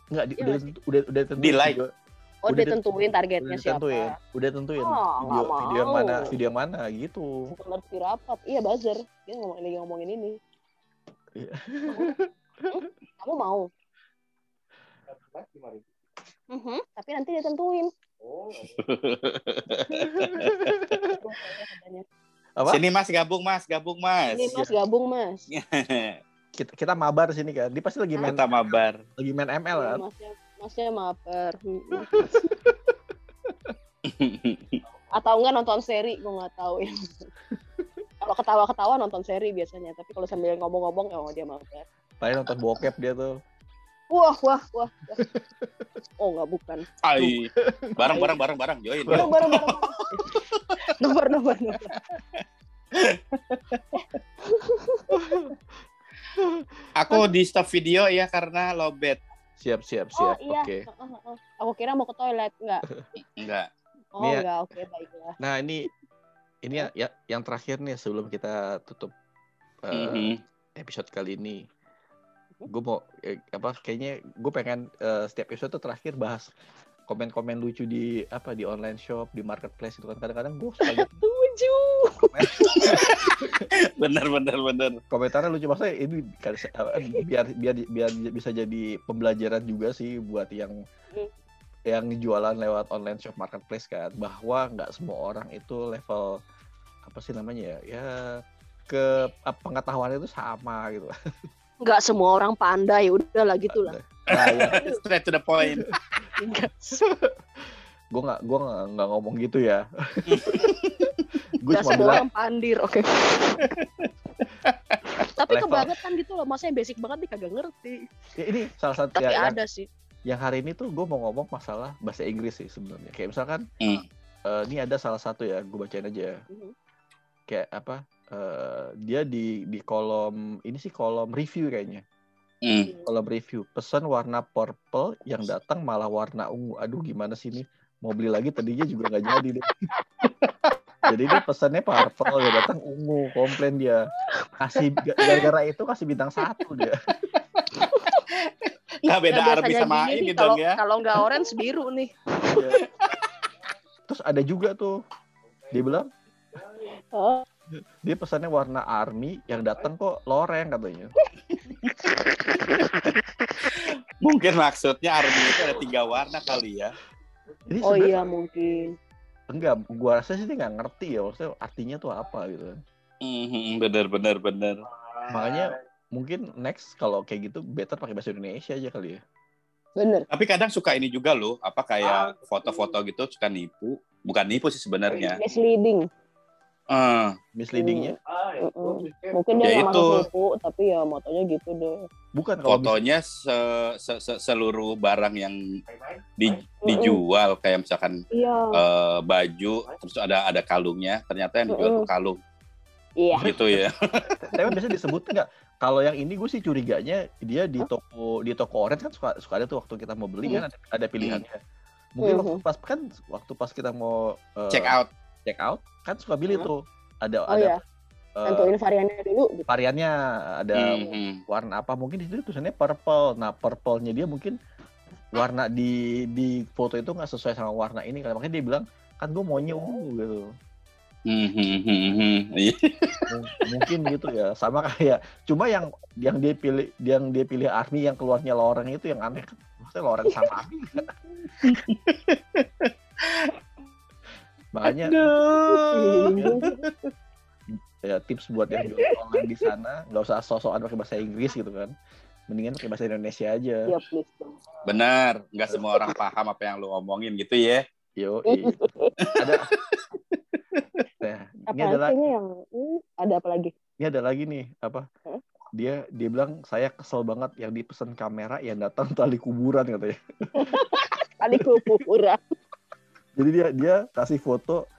Speaker 2: Enggak, di,
Speaker 1: Iya
Speaker 2: udah, udah udah tentuin
Speaker 3: Di like?
Speaker 2: video-
Speaker 1: Oh,
Speaker 2: Udah
Speaker 1: dia tentuin targetnya
Speaker 2: udah
Speaker 1: siapa.
Speaker 2: tentuin, udah tentuin
Speaker 1: Oh,
Speaker 2: video video yang mana video yang mana gitu.
Speaker 1: Ngerti rapat. Iya, buzzer. Dia ngomong lagi ngomongin ini.
Speaker 2: Iya.
Speaker 1: Hmm? Kamu mau? Mhm, Tapi nanti dia tentuin.
Speaker 2: Apa?
Speaker 3: Sini mas gabung mas, gabung mas.
Speaker 1: Ini mas gabung mas.
Speaker 2: kita, kita mabar sini kan. Dia pasti lagi main
Speaker 3: Kita mabar.
Speaker 2: lagi main ML
Speaker 1: Iya,
Speaker 2: kan.
Speaker 1: masnya masnya maper atau enggak nonton seri gue nggak tahu ya kalau ketawa-ketawa nonton seri biasanya tapi kalau sambil ngomong-ngomong oh dia maper
Speaker 2: Paling nonton bokep dia tuh.
Speaker 1: wah wah wah, wah. oh nggak bukan
Speaker 3: Ai. Bareng bareng bareng bareng join.
Speaker 1: Oh, bareng bareng nomor nomor nomor
Speaker 3: Aku di stop video ya karena lobet.
Speaker 2: Siap, siap,
Speaker 1: oh
Speaker 2: siap.
Speaker 1: iya
Speaker 2: Oke.
Speaker 1: Heeh. aku kira mau ke toilet enggak
Speaker 3: Enggak.
Speaker 1: oh
Speaker 2: ya.
Speaker 1: enggak oke baiklah
Speaker 2: Nah, ini ini ya, ya- yang terakhir nih sebelum kita tutup eh,
Speaker 3: Mhm.
Speaker 2: episode kali ini. Gue mau eh, apa kayaknya gue pengen eh, setiap episode tuh terakhir bahas komen-komen lucu di apa di online shop, di marketplace itu kan kadang-kadang gue suka
Speaker 1: tujuh
Speaker 3: Bener bener bener.
Speaker 2: komentarnya lucu maksudnya ini kan, biar biar biar bisa jadi pembelajaran juga sih buat yang
Speaker 1: Hmm.
Speaker 2: yang jualan lewat online shop marketplace kan bahwa nggak semua orang itu level apa sih namanya ya ya ke apa, pengetahuan itu sama gitu.
Speaker 1: Enggak semua orang pandai udah lah gitulah.
Speaker 2: Nah, ya,
Speaker 3: Straight to the point.
Speaker 1: enggak
Speaker 2: gue nggak gue nggak nggak ngomong gitu ya gue cuma
Speaker 1: semua
Speaker 2: bilang
Speaker 1: orang pandir oke tapi
Speaker 2: Level.
Speaker 1: kebangetan gitu loh maksudnya yang basic banget dia kagak ngerti
Speaker 2: ya, ini salah satu
Speaker 1: tapi
Speaker 2: ya, yang,
Speaker 1: ada sih
Speaker 2: yang hari ini tuh gue mau ngomong masalah bahasa Inggris sih sebenarnya kayak misalkan
Speaker 3: Hmm.
Speaker 2: eh, ini ada salah satu ya gue bacain aja ya.
Speaker 1: Mhm.
Speaker 2: kayak apa eh, dia di di kolom ini sih kolom review kayaknya
Speaker 3: Hmm.
Speaker 2: kolom review pesan warna purple yang datang malah warna ungu aduh gimana sih ini mau beli lagi tadinya juga nggak jadi deh jadi dia pesannya purple ya datang ungu komplain dia. Kasih gara-gara itu kasih bintang satu dia.
Speaker 3: Nggak beda
Speaker 1: Nah, biasanya
Speaker 3: sama ini
Speaker 1: nih,
Speaker 3: dong
Speaker 1: kalau
Speaker 3: ya.
Speaker 1: kalau nggak orange biru nih.
Speaker 2: Iya. terus ada juga tuh. Dia bilang
Speaker 1: oh.
Speaker 2: dia pesannya warna army yang datang kok loreng katanya.
Speaker 3: Mungkin maksudnya Arby itu ada tiga warna kali ya.
Speaker 2: Jadi
Speaker 1: oh iya mungkin
Speaker 2: enggak gua rasa sih dia nggak ngerti ya maksudnya artinya tuh apa gitu
Speaker 3: Hmm, bener bener bener.
Speaker 2: makanya mungkin next kalau kayak gitu better pakai bahasa Indonesia aja kali ya
Speaker 1: bener
Speaker 3: Tapi kadang suka ini juga loh, apa kayak foto-foto gitu suka nipu. Bukan nipu sih sebenarnya.
Speaker 1: misleading
Speaker 3: Eh,
Speaker 2: misleadingnya.
Speaker 1: Mm-mm. mungkin dia
Speaker 3: Ya itu.
Speaker 1: tapi ya motonya gitu deh.
Speaker 2: Bukan kalau
Speaker 3: fotonya se- se- se- seluruh barang yang di- dijual kayak misalkan
Speaker 1: iya.
Speaker 3: eh, baju terus ada ada kalungnya ternyata yang dijual tuh kalung.
Speaker 1: Iya.
Speaker 3: Gitu ya.
Speaker 2: Tapi biasa disebut nggak? Kalau yang ini gue sih curiganya dia di toko di toko orange kan suka suka ada tuh waktu kita mau beli kan ada, ada pilihannya. Mungkin waktu pas kan waktu pas kita mau eh,
Speaker 3: check out
Speaker 2: check out kan suka pilih tuh. Ada
Speaker 1: oh
Speaker 2: ada
Speaker 1: iya.
Speaker 2: eh,
Speaker 1: tentuin variannya dulu gitu.
Speaker 2: variannya ada
Speaker 3: Mhm.
Speaker 2: warna apa mungkin di situ tulisannya purple. Nah purple-nya dia mungkin warna di di foto itu nggak sesuai sama warna ini kan makanya dia bilang kan gue maunya ungu gitu.
Speaker 3: Mhm. Iya.
Speaker 2: M- mungkin gitu ya. Sama kayak cuma yang yang dia pilih yang dia pilih army yang keluarnya loreng itu yang aneh kan. Maksudnya loreng sama army? makanya ya tips buat yang jual online di sana nggak usah sosokan pakai bahasa Inggris gitu kan. Mendingan pakai bahasa Indonesia aja.
Speaker 1: Iya please dong
Speaker 3: benar nggak semua orang paham apa yang lu omongin gitu ya.
Speaker 2: Yo ada. Nah, ini
Speaker 1: apa
Speaker 2: ada lagi
Speaker 1: sih yang hmm, ada apa lagi?
Speaker 2: Ini ada lagi nih apa? Dia dia bilang saya kesel banget yang dipesan kamera yang datang tali kuburan katanya.
Speaker 1: Tadi kuburan
Speaker 2: jadi dia dia kasih foto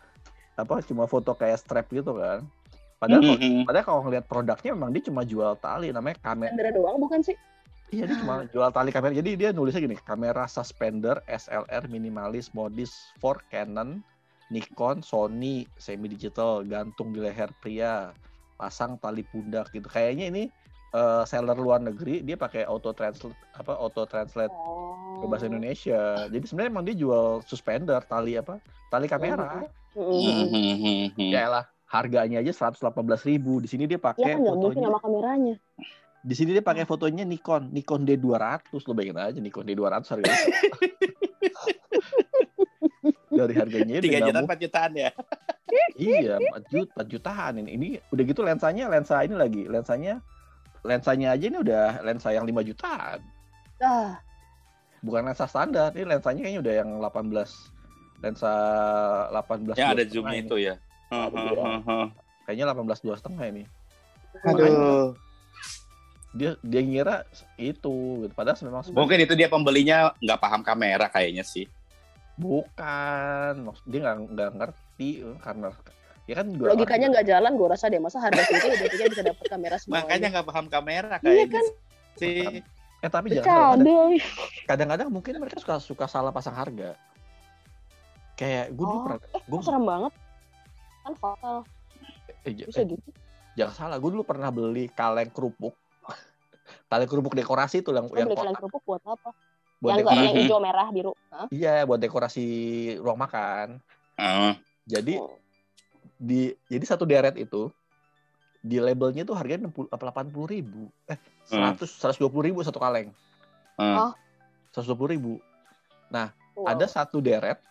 Speaker 2: apa cuma foto kayak strap gitu kan. Padahal kalau-
Speaker 3: Mhm.
Speaker 2: padahal kalau ngeliat produknya memang dia cuma jual tali namanya kamera
Speaker 1: kamera doang bukan sih?
Speaker 2: Iya dia cuma jual tali kamera. Jadi dia nulisnya gini kamera suspender SLR minimalis modis for Canon Nikon Sony semi digital gantung di leher pria pasang tali pundak gitu. Kayaknya ini eh, seller luar negeri dia pakai auto translate apa auto translate ke
Speaker 1: oh.
Speaker 2: Bahasa Indonesia. Jadi sebenarnya emang dia jual suspender tali apa? Tali kamera.
Speaker 1: Mm-mm.
Speaker 3: Mhm.
Speaker 2: ya lah harganya aja 118.000 ribu. Di sini dia
Speaker 1: ya
Speaker 2: pakai
Speaker 1: kan nggak mungkin
Speaker 2: fotonya.
Speaker 1: sama kameranya.
Speaker 2: Di sini dia pakai fotonya Nikon. Nikon D200 lo bayangin aja Nikon D200 harganya dari harganya
Speaker 3: tiga
Speaker 2: udah
Speaker 3: jutaan
Speaker 2: nggak
Speaker 3: empat jutaan ya?
Speaker 2: Iya 4 juta 4 jutaan. Ini ini udah gitu lensanya lensa ini lagi. Lensanya lensanya aja ini udah lensa yang 5 jutaan.
Speaker 1: Ah,
Speaker 2: Bukan lensa standar, ini lensanya kayaknya udah yang 18 lensa 18
Speaker 3: Yang ada zoom
Speaker 2: ini.
Speaker 3: itu ya.
Speaker 2: Kayaknya 18 dua setengah ini.
Speaker 3: Aduh.
Speaker 2: Dia dia ngira itu gitu. Padahal memang sebenarnya
Speaker 3: Mungkin itu dia pembelinya nggak paham kamera kayaknya sih.
Speaker 2: bukan. Maksud dia nggak nggak ngerti karena ya kan gua
Speaker 1: logikanya nggak jalan gue rasa deh masa harga segitu udah bisa dapat kamera semua
Speaker 3: Makanya nggak paham kamera
Speaker 1: Iya
Speaker 3: kayaknya
Speaker 1: kan?
Speaker 3: sih.
Speaker 2: Eh tapi jangan kadang-kadang mungkin mereka suka suka salah pasang harga. Kayak gue dulu
Speaker 1: Oh,
Speaker 2: pernah
Speaker 1: eh
Speaker 2: gue
Speaker 1: serem banget kan fatal
Speaker 2: eh,
Speaker 1: bisa
Speaker 2: eh,
Speaker 1: gitu
Speaker 2: jangan salah, gue dulu pernah beli kaleng kerupuk. kaleng kerupuk dekorasi tuh yang
Speaker 1: Lo
Speaker 2: yang
Speaker 1: beli kalian kerupuk buat apa
Speaker 2: buat
Speaker 1: yang,
Speaker 2: dekorasi.
Speaker 1: yang hijau merah biru Hah?
Speaker 2: Iya, buat dekorasi ruang makan.
Speaker 3: Heeh.
Speaker 2: Jadi
Speaker 1: Oh.
Speaker 2: di jadi satu deret itu di labelnya tuh harganya 60 apa 80 ribu eh
Speaker 3: Hmm.
Speaker 2: 100 120 ribu satu kaleng
Speaker 3: Heeh.
Speaker 1: Oh.
Speaker 2: 120 ribu
Speaker 1: Wow.
Speaker 2: ada satu deret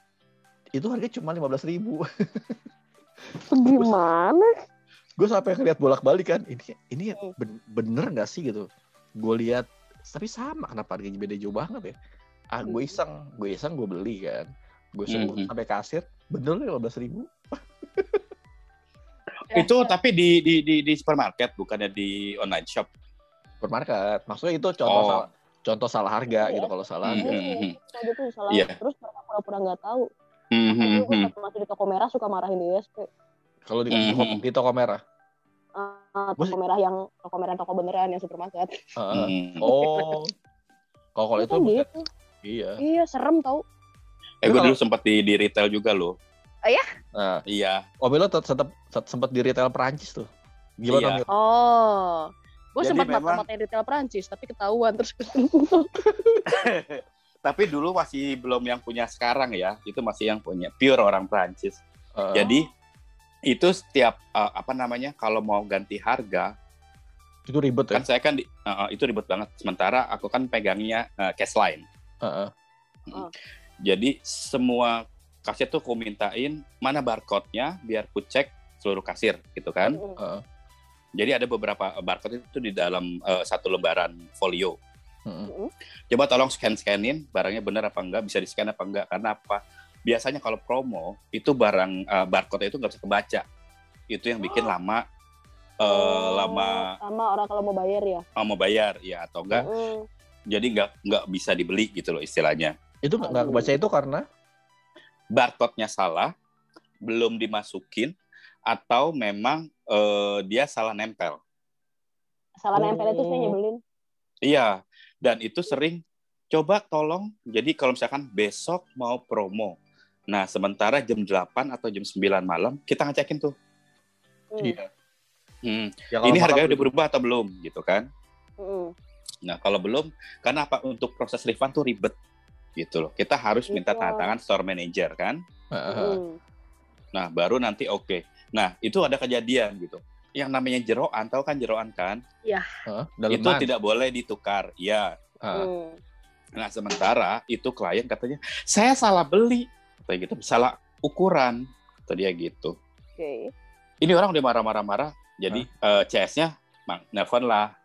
Speaker 2: itu harganya cuma 15 ribu
Speaker 1: gimana
Speaker 2: gue sampai ngeliat bolak balik kan ini ini
Speaker 1: Hmm.
Speaker 2: ben- bener nggak sih gitu gue lihat tapi sama kenapa harganya beda jauh banget ya ah gue
Speaker 1: Hmm.
Speaker 2: iseng gue iseng gue beli kan gue suruh
Speaker 3: Mhm.
Speaker 2: sampai kasir bener 15 ribu
Speaker 3: Itu tapi di di di di supermarket bukannya di online shop.
Speaker 2: supermarket maksudnya itu contoh
Speaker 3: Oh.
Speaker 2: salah contoh salah harga
Speaker 1: Iya.
Speaker 2: gitu kalau salah
Speaker 3: Hmm.
Speaker 2: harga
Speaker 3: Mhm.
Speaker 1: Tadi tuh salah
Speaker 3: Iya.
Speaker 1: terus mereka pura-pura nggak tahu Tapi gue
Speaker 3: mhm.
Speaker 1: pas masih di toko merah suka marahin DSP
Speaker 2: kalau di,
Speaker 3: Mhm.
Speaker 2: di toko merah
Speaker 1: Ah,
Speaker 2: Gua
Speaker 1: toko merah yang toko merah toko beneran yang supermarket
Speaker 2: Heeh.
Speaker 3: Mhm.
Speaker 2: oh kalau kalau
Speaker 1: Iya
Speaker 2: itu
Speaker 1: kan
Speaker 2: bukan-
Speaker 1: gitu
Speaker 2: iya
Speaker 1: iya serem tau
Speaker 3: Eh gue dulu sempat di di retail juga loh.
Speaker 2: Nah
Speaker 3: Iya.
Speaker 2: Om Milo tetap sempat di retail Perancis tuh gimana
Speaker 3: Iya.
Speaker 1: Oh gue sempat
Speaker 3: memang-
Speaker 1: mata-matain retail Prancis tapi ketahuan terus
Speaker 3: Tapi dulu masih belum yang punya sekarang ya. Itu masih yang punya pure orang Prancis.
Speaker 2: Heeh.
Speaker 3: Jadi itu setiap uh, apa namanya kalau mau ganti harga
Speaker 2: itu ribet ya
Speaker 3: kan saya kan di, uh, itu ribet banget. Sementara aku kan pegangnya uh, cash line.
Speaker 2: Heeh.
Speaker 3: Jadi semua kasir tuh aku mintain mana barcode-nya biar ku cek seluruh kasir gitu kan.
Speaker 2: Heeh.
Speaker 3: Jadi ada beberapa barcode itu di dalam uh, satu lembaran folio.
Speaker 2: Heeh.
Speaker 3: Coba tolong scan-scanin barangnya benar apa enggak, bisa di-scan apa enggak. Karena apa? Biasanya kalau promo itu barang uh, barcode itu nggak bisa kebaca. Itu yang bikin lama eh,
Speaker 1: Oh,
Speaker 3: lama
Speaker 1: sama orang kalau mau bayar ya
Speaker 3: uh, mau bayar ya atau enggak.
Speaker 1: Mm.
Speaker 3: Jadi nggak nggak bisa dibeli gitu loh istilahnya.
Speaker 2: itu nggak kebaca itu karena
Speaker 3: Barcode-nya salah, belum dimasukin atau memang eh, dia salah nempel.
Speaker 1: salah
Speaker 2: Oh.
Speaker 1: nempel itu saya nyebelin
Speaker 3: Iya, dan itu sering coba tolong jadi kalau misalkan besok mau promo. Nah, sementara jam 8 atau jam 9 malam kita ngecekin tuh.
Speaker 1: Hmm.
Speaker 2: Iya.
Speaker 3: Hmm,
Speaker 2: Ya,
Speaker 3: ini harganya udah berubah atau belum gitu kan.
Speaker 1: Mm.
Speaker 3: Nah, kalau belum karena apa untuk proses refund tuh ribet gitu loh. Kita harus minta
Speaker 1: Gitu.
Speaker 3: tanda tangan store manager kan.
Speaker 2: Heeh.
Speaker 1: Mm.
Speaker 3: Nah, baru nanti oke. Nah, itu ada kejadian gitu. Yang namanya jeroan, tahu kan jeroan kan?
Speaker 2: Heeh. Daleman.
Speaker 3: Itu tidak boleh ditukar. Ya.
Speaker 2: Heeh.
Speaker 1: Mm.
Speaker 3: Nah, sementara itu klien katanya, "Saya salah beli." Kayak gitu, salah ukuran. Kata dia gitu.
Speaker 1: Oke.
Speaker 3: Ini orang udah marah-marah-marah. Jadi eh, CS-nya mang nelfon lah.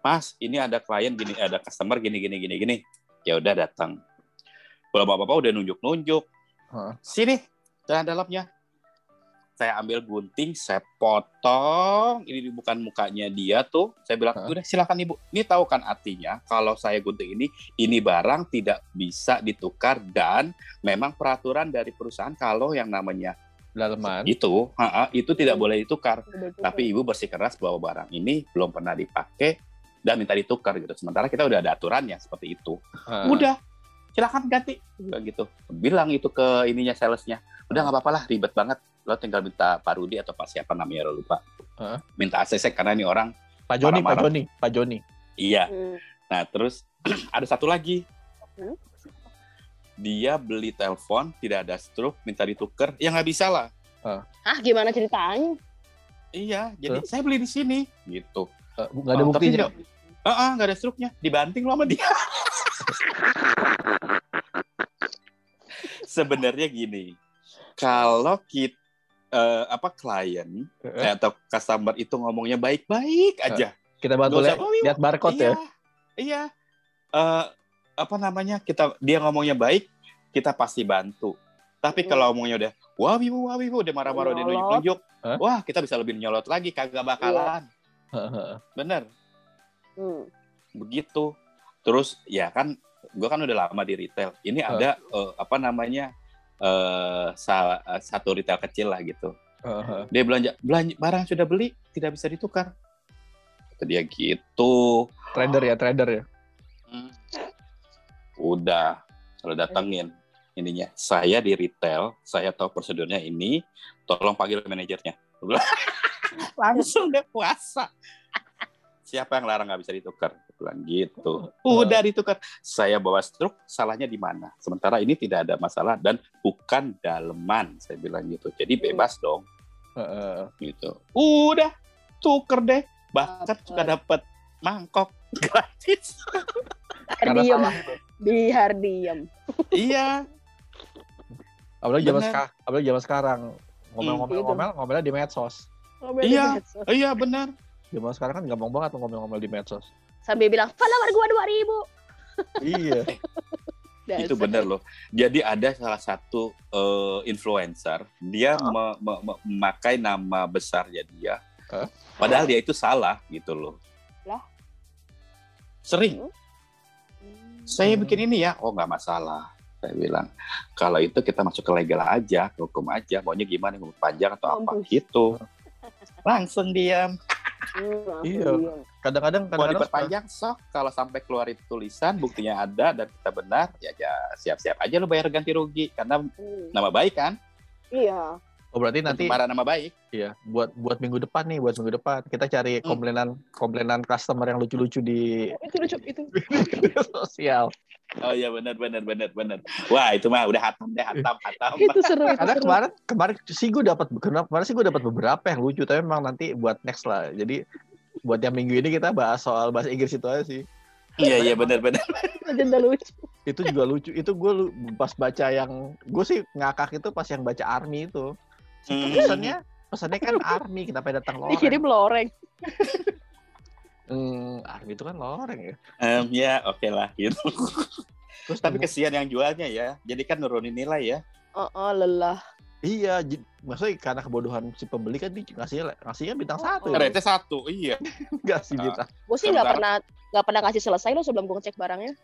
Speaker 3: Mas, ini ada klien gini, ada customer gini gini gini gini. Ya udah datang. Apa-apa udah nunjuk-nunjuk.
Speaker 2: Heeh.
Speaker 3: Sini, celana dalamnya. Saya ambil gunting, saya potong. Ini bukan mukanya dia tuh. Saya bilang, udah silakan ibu. Ini tahu kan artinya kalau saya gunting ini, ini barang tidak bisa ditukar dan memang peraturan dari perusahaan kalau yang namanya
Speaker 2: Daleman.
Speaker 3: itu, ha-ha, itu tidak
Speaker 1: Hmm.
Speaker 3: boleh ditukar. Tapi ibu bersikeras bahwa barang ini belum pernah dipakai dan minta ditukar gitu. Sementara kita udah ada aturannya seperti itu.
Speaker 2: Heeh.
Speaker 3: Udah, silakan ganti. Udah gitu. Bilang itu ke ininya salesnya. Udah nggak apa-apa lah, ribet banget. Lo tinggal minta Pak Rudi atau Pak siapa namanya lo lupa.
Speaker 2: Heeh.
Speaker 3: Minta ACC karena ini orang
Speaker 2: Pak Joni, Pak. Joni, Pak Joni.
Speaker 3: iya.
Speaker 1: Mm.
Speaker 3: Nah terus ada satu lagi.
Speaker 1: Hmm?
Speaker 3: Dia beli telepon tidak ada struk, minta ditukar. Ya nggak bisa lah.
Speaker 1: ah gimana ceritanya
Speaker 3: Iya, jadi saya beli di sini gitu.
Speaker 2: Eh, Nggak ada
Speaker 3: Oh,
Speaker 2: buktinya.
Speaker 3: nggak- Heeh, nggak ada struknya. Dibanting lo sama dia. Sebenarnya gini, kalau kita apa klien
Speaker 2: Heeh.
Speaker 3: eh, atau customer itu ngomongnya baik-baik aja,
Speaker 2: Kita bantu lihat,
Speaker 3: "Oh, iya,
Speaker 2: lihat barcode
Speaker 3: iya,
Speaker 2: ya.
Speaker 3: Iya. Eh, apa namanya? Kita dia ngomongnya baik, kita pasti bantu. Tapi
Speaker 1: Hmm.
Speaker 3: kalau ngomongnya udah wah wibu wah wibu udah marah-marah udah nunjuk-nunjuk.
Speaker 2: Hah?
Speaker 3: Wah, kita bisa lebih nyolot lagi kagak bakalan.
Speaker 2: Heeh.
Speaker 3: Bener.
Speaker 1: Hmm.
Speaker 3: Begitu. Terus ya kan gua kan udah lama di retail. Ini
Speaker 2: Hah.
Speaker 3: ada eh, apa namanya? eh sa- eh, satu retail kecil lah gitu.
Speaker 2: Heeh.
Speaker 3: Dia belanja belanja barang sudah beli tidak bisa ditukar. Kata dia gitu.
Speaker 2: Trader ya, trader ya.
Speaker 3: Hmm. Udah, kalau datengin ininya. Saya di retail, saya tahu prosedurnya ini, tolong panggil manajernya. Langsung deh puasa. Siapa yang larang nggak bisa ditukar? Bilang gitu. Udah ditukar. Saya bawa struk, salahnya di mana? Sementara ini tidak ada masalah dan bukan daleman, saya bilang gitu. Jadi bebas dong,
Speaker 2: Heeh.
Speaker 3: gitu. Udah, tuker deh. Bahkan suka dapat mangkok gratis.
Speaker 2: Itu.
Speaker 1: Di Hardiam.
Speaker 3: iya,
Speaker 2: Apalagi zaman sekarang, apalagi zaman sekarang ngomel-ngomel
Speaker 1: Hmm,
Speaker 2: ngomel ngomelnya di medsos.
Speaker 1: Ngomel di
Speaker 3: Iya.
Speaker 1: medsos.
Speaker 3: iya benar.
Speaker 2: Zaman sekarang kan gampang banget ngomel-ngomel di medsos.
Speaker 1: Sambil bilang, follower gua 2000.
Speaker 2: iya.
Speaker 3: itu benar loh. Jadi ada salah satu eh, influencer, dia
Speaker 1: Oh.
Speaker 3: me- me- me- memakai nama besarnya dia,
Speaker 2: Hah?
Speaker 3: padahal dia itu salah gitu loh.
Speaker 1: Lah?
Speaker 3: Sering. Saya
Speaker 2: Hmm.
Speaker 3: bikin ini ya, oh nggak masalah. Saya bilang, kalau itu kita masuk ke legal aja, ke hukum aja, maunya gimana, mau panjang atau apa gitu. Langsung diam.
Speaker 1: Hmm,
Speaker 2: Iya.
Speaker 1: Hardiam.
Speaker 2: Kadang-kadang kadang-kadang
Speaker 3: diperpanjang sok, kalau sampai keluar itu tulisan, buktinya ada dan kita benar, ya, ya siap-siap aja lo bayar ganti rugi karena
Speaker 1: Hmm.
Speaker 3: nama baik kan,
Speaker 1: Iya.
Speaker 2: Oh berarti nanti
Speaker 3: pencemaran nama baik.
Speaker 2: iya buat buat minggu depan nih buat minggu depan kita cari
Speaker 3: Hmm.
Speaker 2: komplainan komplainan customer yang lucu-lucu di
Speaker 1: Itu lucu itu.
Speaker 2: sosial.
Speaker 3: Oh iya benar benar benar benar. Wah itu mah udah hatam deh hatam hatam.
Speaker 1: Itu seru itu.
Speaker 2: Karena
Speaker 1: seru.
Speaker 2: kemarin kemarin sih gue dapat kemarin sih gue dapat beberapa yang lucu tapi memang nanti buat next lah. Jadi buat yang minggu ini kita bahas soal bahasa Inggris itu aja sih.
Speaker 3: Iya iya benar benar.
Speaker 1: Legenda lucu.
Speaker 2: Itu juga lucu. Itu gue pas baca yang gue sih ngakak itu pas yang baca Army itu.
Speaker 3: Hmm.
Speaker 2: Pesannya pesannya kan Army kenapa datang loreng?
Speaker 1: Dikirim loreng.
Speaker 2: Hmm, Army itu kan loreng ya.
Speaker 3: Em, ya oke lah gitu.
Speaker 2: Terus
Speaker 3: Tapi kesian yang jualnya ya. Jadi kan nurunin nilai ya.
Speaker 1: Oh, oh lelah.
Speaker 2: Iya, j- maksudnya karena kebodohan si pembeli kan dia ngasihnya ngasihnya bintang
Speaker 1: Oh,
Speaker 2: satu
Speaker 1: oh.
Speaker 2: ya.
Speaker 3: Rate satu iya.
Speaker 2: Enggak sih
Speaker 3: Ah.
Speaker 2: bintang.
Speaker 1: Gue sih nggak
Speaker 3: Sementara-
Speaker 1: pernah nggak pernah kasih selesai lo sebelum gue ngecek barangnya.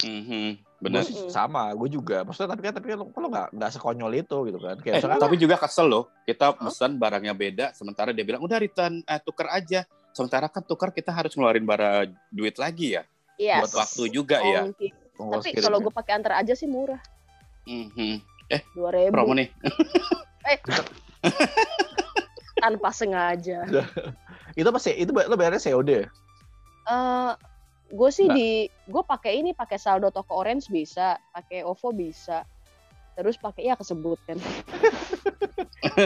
Speaker 3: Mhm,
Speaker 2: Gue
Speaker 3: Benar.
Speaker 2: sih
Speaker 1: Mm-mm.
Speaker 2: sama, gue juga. Maksudnya tapi kan tapi kan lo lo nggak nggak sekonyol itu gitu kan. Kayak
Speaker 3: Eh,
Speaker 2: misalkan
Speaker 3: tapi juga kesel loh. Kita pesan barangnya beda, sementara dia bilang udah return eh, tuker aja. Sementara kan tuker kita harus ngeluarin barang duit lagi ya.
Speaker 1: Iya.
Speaker 3: Buat waktu juga ya.
Speaker 1: Ongkir.
Speaker 2: ongkos
Speaker 1: Tapi kalau gue pakai antar aja sih murah.
Speaker 3: Mhm.
Speaker 1: Dua ribu
Speaker 3: Promo nih.
Speaker 1: tanpa sengaja.
Speaker 2: itu pasti itu lo bayarnya COD ya?
Speaker 1: Eh, gue sih
Speaker 2: Nggak.
Speaker 1: di gue pakai ini pakai saldo toko orange bisa, pakai OVO bisa, terus pakai ya kesebut kan.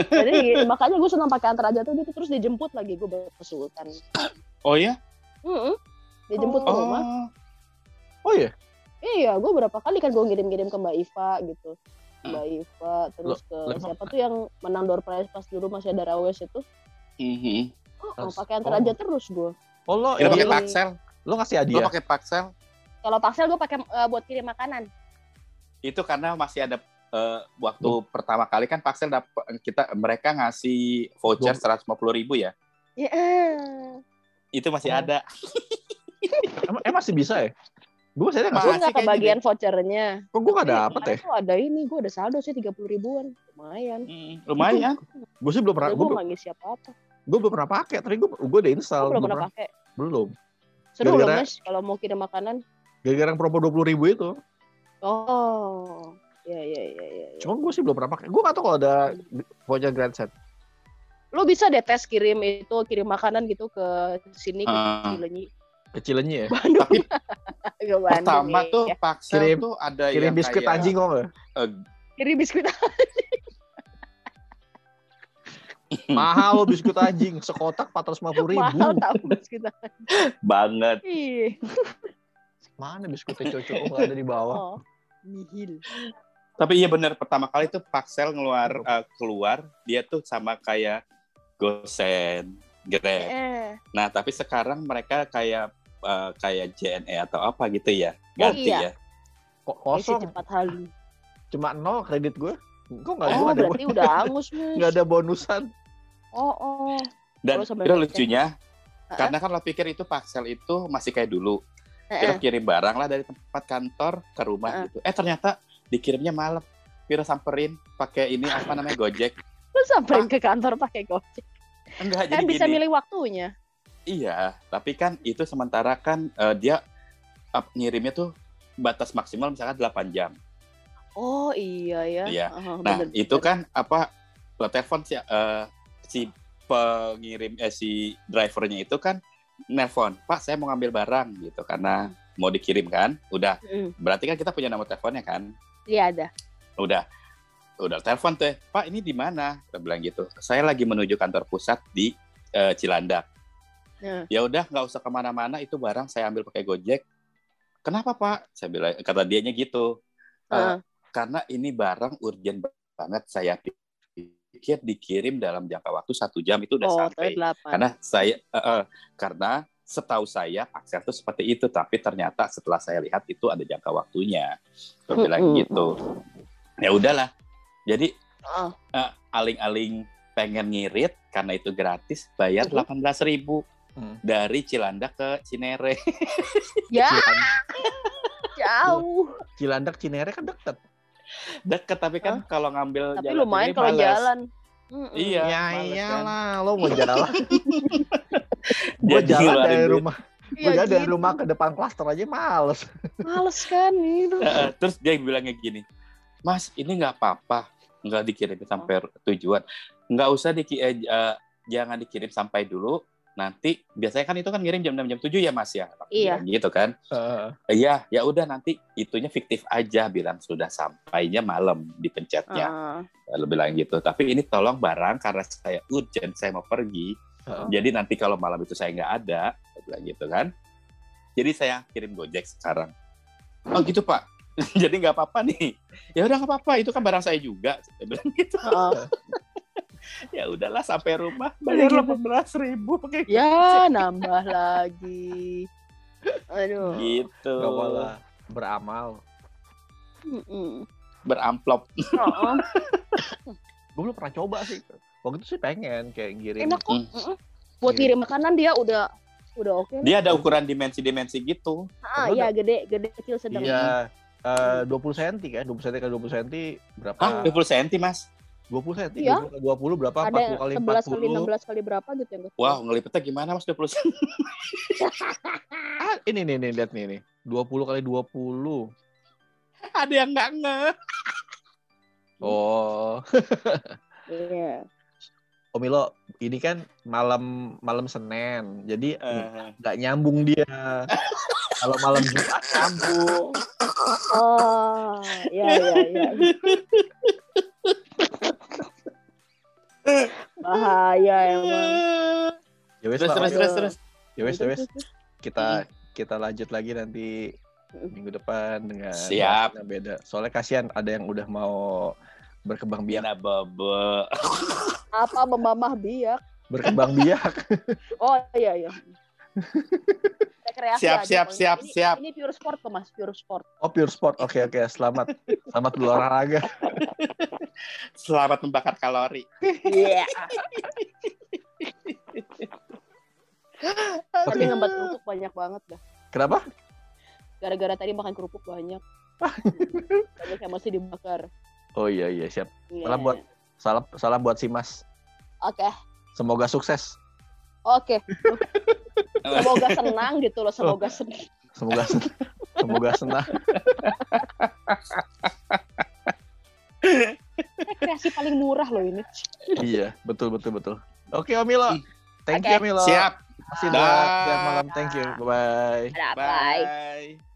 Speaker 1: Jadi makanya gue senang pakai antar aja tuh gitu terus dijemput lagi gue ke Sultan.
Speaker 3: Oh ya?
Speaker 1: Mm-mm. Dijemput ke rumah.
Speaker 3: Oh.
Speaker 2: Oh iya.
Speaker 1: Iya, gue berapa kali kan gue ngirim-ngirim ke Mbak Iva gitu.
Speaker 3: Hmm.
Speaker 1: Mbak Iva, terus ke
Speaker 2: lo emang-
Speaker 1: siapa tuh yang menang door prize pas dulu masih ada Rawes itu.
Speaker 3: Mhm.
Speaker 1: Oh,
Speaker 2: Terus-
Speaker 1: pakai antar
Speaker 2: oh.
Speaker 1: aja terus gue.
Speaker 2: Oh lo lo,
Speaker 3: pakai paksel.
Speaker 2: lo ngasih
Speaker 3: Lo
Speaker 2: hadiah.
Speaker 3: pakai paksel.
Speaker 1: Kalau paksel gue pakai eh, buat kirim makanan.
Speaker 3: itu karena masih ada eh, waktu pertama kali kan Paksel dapat kita mereka ngasih voucher
Speaker 2: Gua-
Speaker 3: 150 ribu ya
Speaker 1: Ya, eh.
Speaker 3: itu masih
Speaker 2: Oh.
Speaker 3: ada
Speaker 2: Emang, eh masih bisa ya? Gue masih ada
Speaker 1: gue?
Speaker 3: Masih
Speaker 1: nggak kebagian vouchernya.
Speaker 2: Kok gue nggak dapet ya?
Speaker 1: tuh ada ini, gue ada saldo sih 30 ribuan. Lumayan.
Speaker 3: Hmm, lumayan
Speaker 2: Gue sih belum pernah.
Speaker 1: Gue
Speaker 2: Gue
Speaker 1: belum nggak ngisi apa-apa.
Speaker 2: gue belum pernah pakai. Tapi gue gue udah install.
Speaker 1: Gue belum
Speaker 2: belum
Speaker 1: pernah pakai.
Speaker 2: Belum.
Speaker 1: Seru loh mas, kalau mau kirim makanan.
Speaker 2: Gara-gara promo dua puluh ribu itu.
Speaker 1: Oh, ya ya ya ya. ya.
Speaker 2: Cuma gue sih belum pernah pakai. Gue nggak tahu kalau ada voucher grand set.
Speaker 1: Lo bisa deh tes kirim itu, kirim makanan gitu ke sini ke
Speaker 3: Ah.
Speaker 1: Cilenyi.
Speaker 2: Kecilannya ya.
Speaker 1: Bandung.
Speaker 3: tapi
Speaker 1: ke Bandung.
Speaker 3: pertama
Speaker 1: ya.
Speaker 3: tuh Paksel
Speaker 2: Kirim-
Speaker 3: tuh ada
Speaker 2: Kirim
Speaker 3: yang
Speaker 2: biskuit
Speaker 3: kayak,
Speaker 2: anjing kok nggak?
Speaker 3: eh,
Speaker 1: Kirim biskuit.
Speaker 2: Mahal lo biskuit anjing. Sekotak empat ratus lima puluh ribu.
Speaker 1: Mahal tau biskuit.
Speaker 3: banget
Speaker 1: Ih.
Speaker 2: Mana biskuitnya cocok nggak ada di bawah?
Speaker 1: Oh, nihil.
Speaker 3: Tapi iya bener pertama kali tuh Paksel ngeluar eh, keluar dia tuh sama kayak Gosen Grab.
Speaker 1: Eh,
Speaker 3: Nah, tapi sekarang mereka kayak eh, kayak JNE atau apa gitu ya.
Speaker 1: Oh,
Speaker 3: Ganti
Speaker 1: iya.
Speaker 3: ya.
Speaker 2: Kok kosong?
Speaker 1: cepat halu.
Speaker 2: Cuma nol kredit gue. Kok nggak
Speaker 1: Oh,
Speaker 2: ada
Speaker 1: berarti udah angus,
Speaker 2: nggak ada bonusan?
Speaker 1: Oh, oh.
Speaker 3: Dan itu lucunya
Speaker 1: Heeh.
Speaker 3: karena kan lo pikir itu Paxel itu masih kayak dulu. Kita kirim barang lah dari tempat kantor ke rumah
Speaker 1: Heeh.
Speaker 3: gitu. Eh ternyata dikirimnya malam. Kira samperin pakai ini apa namanya Gojek.
Speaker 1: Lu samperin ke kantor pakai Gojek.
Speaker 3: Enggak
Speaker 1: Kan
Speaker 3: jadi
Speaker 1: bisa
Speaker 3: gini.
Speaker 1: milih waktunya.
Speaker 3: Iya, tapi kan itu sementara kan eh, dia up, ngirimnya tuh batas maksimal misalkan 8 jam.
Speaker 1: Oh, iya ya.
Speaker 3: Iya.
Speaker 1: Oh,
Speaker 3: Nah,
Speaker 1: bener,
Speaker 3: itu
Speaker 1: bener.
Speaker 3: kan apa lo telepon si eh, si pengirim eh si drivernya itu kan nelpon, "Pak, saya mau ngambil barang." gitu karena mau dikirim kan. Udah,
Speaker 1: Mm,
Speaker 3: berarti kan kita punya nomor teleponnya kan.
Speaker 1: Iya ada.
Speaker 3: Udah. Udah telepon tuh, "Pak, ini di mana?" Kita bilang gitu. "Saya lagi menuju kantor pusat di eh, Cilandak."
Speaker 1: Nah.
Speaker 3: Ya udah, nggak usah ke mana-mana, itu barang saya ambil pakai Gojek. Kenapa, Pak? Saya bilang kata dianya gitu. "Eh,
Speaker 1: Heeh.
Speaker 3: karena ini barang urgent banget saya pikir dikirim dalam jangka waktu satu jam itu udah
Speaker 1: Oh,
Speaker 3: sampai karena saya eh, eh, karena setahu saya Axel tuh seperti itu tapi ternyata setelah saya lihat itu ada jangka waktunya Saya bilang gitu ya udahlah jadi
Speaker 1: Heeh.
Speaker 3: eh, aling-aling pengen ngirit karena itu gratis bayar delapan belas ribu
Speaker 2: Hmm.
Speaker 3: dari Cilandak ke Cinere
Speaker 1: Ya, jauh.
Speaker 2: Cilandak Cinere kan deket.
Speaker 3: deket tapi kan kalau ngambil
Speaker 1: Tapi
Speaker 3: jalan
Speaker 1: lumayan kalau
Speaker 3: males.
Speaker 1: jalan. Mm-mm.
Speaker 3: Iya,
Speaker 2: ya
Speaker 3: kan.
Speaker 2: iyalah, lo mau jalan. gue
Speaker 3: Jadi
Speaker 2: jalan dari
Speaker 3: duit.
Speaker 2: rumah, gue
Speaker 1: Iya,
Speaker 2: jalan dari rumah ke depan klaster aja males.
Speaker 1: Males kan itu.
Speaker 3: Heeh, terus dia bilangnya gini, Mas ini nggak apa-apa, nggak dikirim sampai tujuan, nggak usah diki eh, eh, jangan dikirim sampai dulu. Nanti biasanya kan itu kan ngirim jam 6 jam 7 ya Mas ya,
Speaker 1: Iya.
Speaker 3: gitu kan?
Speaker 2: Heeh.
Speaker 3: Iya, ya udah nanti itunya fiktif aja bilang sudah sampainya malam dipencetnya.
Speaker 1: Ah.
Speaker 3: Lalu bilang gitu. Tapi ini tolong barang karena saya urgent, saya mau pergi. Jadi nanti kalau malam itu saya nggak ada, saya bilang gitu kan. Jadi saya kirim Gojek sekarang. Oh gitu Pak. Jadi nggak apa-apa nih. Ya udah nggak apa-apa, itu kan barang saya juga. Saya bilang gitu.
Speaker 1: Heeh.
Speaker 3: Ya udahlah sampai rumah bayar
Speaker 1: Gitu.
Speaker 3: delapan belas ribu pakai
Speaker 1: Ya, nambah lagi. Aduh.
Speaker 3: gitu.
Speaker 2: Gak malah beramal.
Speaker 1: Mm-mm.
Speaker 3: Beramplop.
Speaker 1: Heeh.
Speaker 2: Gue belum pernah coba sih. Waktu itu sih pengen kayak ngirim.
Speaker 1: Enak kok.
Speaker 3: Hmm.
Speaker 1: Buat
Speaker 2: Iya.
Speaker 1: ngirim makanan dia udah udah oke.
Speaker 3: Dia ada ukuran dimensi-dimensi gitu.
Speaker 1: Ah, iya gede, gede kecil sedang.
Speaker 2: Iya. Eh, 20 cm kan, 20 cm kali 20 cm berapa?
Speaker 3: Hah, 20 cm mas?
Speaker 2: 20 cm,
Speaker 1: Iya.
Speaker 2: 20 kali 20 berapa?
Speaker 1: Ada yang
Speaker 2: 40 kali
Speaker 1: 11 kali
Speaker 2: 40.
Speaker 1: 16 kali berapa gitu.
Speaker 3: Wow, ngelipetnya gimana mas 20 cm?
Speaker 2: Ah, ini nih nih lihat nih nih. 20 kali 20.
Speaker 3: ada yang nggak nge.
Speaker 2: Oh,
Speaker 1: Iya.
Speaker 2: Om Milo, ini kan malam malam Senin. Jadi
Speaker 3: Eh,
Speaker 2: nggak nyambung dia. Kalau malam Jumat nyambung.
Speaker 1: Oh, iya iya iya. Bahaya emang.
Speaker 2: Ya wes
Speaker 3: Terus terus terus terus.
Speaker 2: ya wes, ya wes. Kita kita lanjut lagi nanti minggu depan dengan
Speaker 3: Siap.
Speaker 2: beda. Soalnya kasihan ada yang udah mau berkembang biak.
Speaker 1: Apa memamah biak?
Speaker 2: berkembang biak.
Speaker 1: Oh iya iya. Rekreasi
Speaker 3: Siap,
Speaker 1: aja,
Speaker 3: siap, siap,
Speaker 1: ini,
Speaker 3: siap.
Speaker 1: Ini pure sport tuh mas, pure sport.
Speaker 2: Oh pure sport. Oke oke, selamat. Selamat berolahraga.
Speaker 3: Selamat membakar kalori.
Speaker 1: Iya.
Speaker 2: Oke.
Speaker 1: Tadi ngembat kerupuk banyak banget dah.
Speaker 2: Kenapa?
Speaker 1: Gara-gara tadi makan kerupuk banyak. banyak yang masih dibakar.
Speaker 2: Oh iya iya siap. Salam buat salam salam buat si Mas.
Speaker 1: Oke,
Speaker 2: Semoga sukses.
Speaker 1: oke. Semoga senang gitu loh, semoga senang.
Speaker 2: Semoga sen- semoga senang.
Speaker 1: Rekreasi paling murah loh ini.
Speaker 2: iya, betul betul betul. Oke Om Milo. Thank you
Speaker 1: Oke.
Speaker 2: Om Milo.
Speaker 3: Siap.
Speaker 2: Terima kasih malam. Thank you. Bye bye.
Speaker 3: Bye.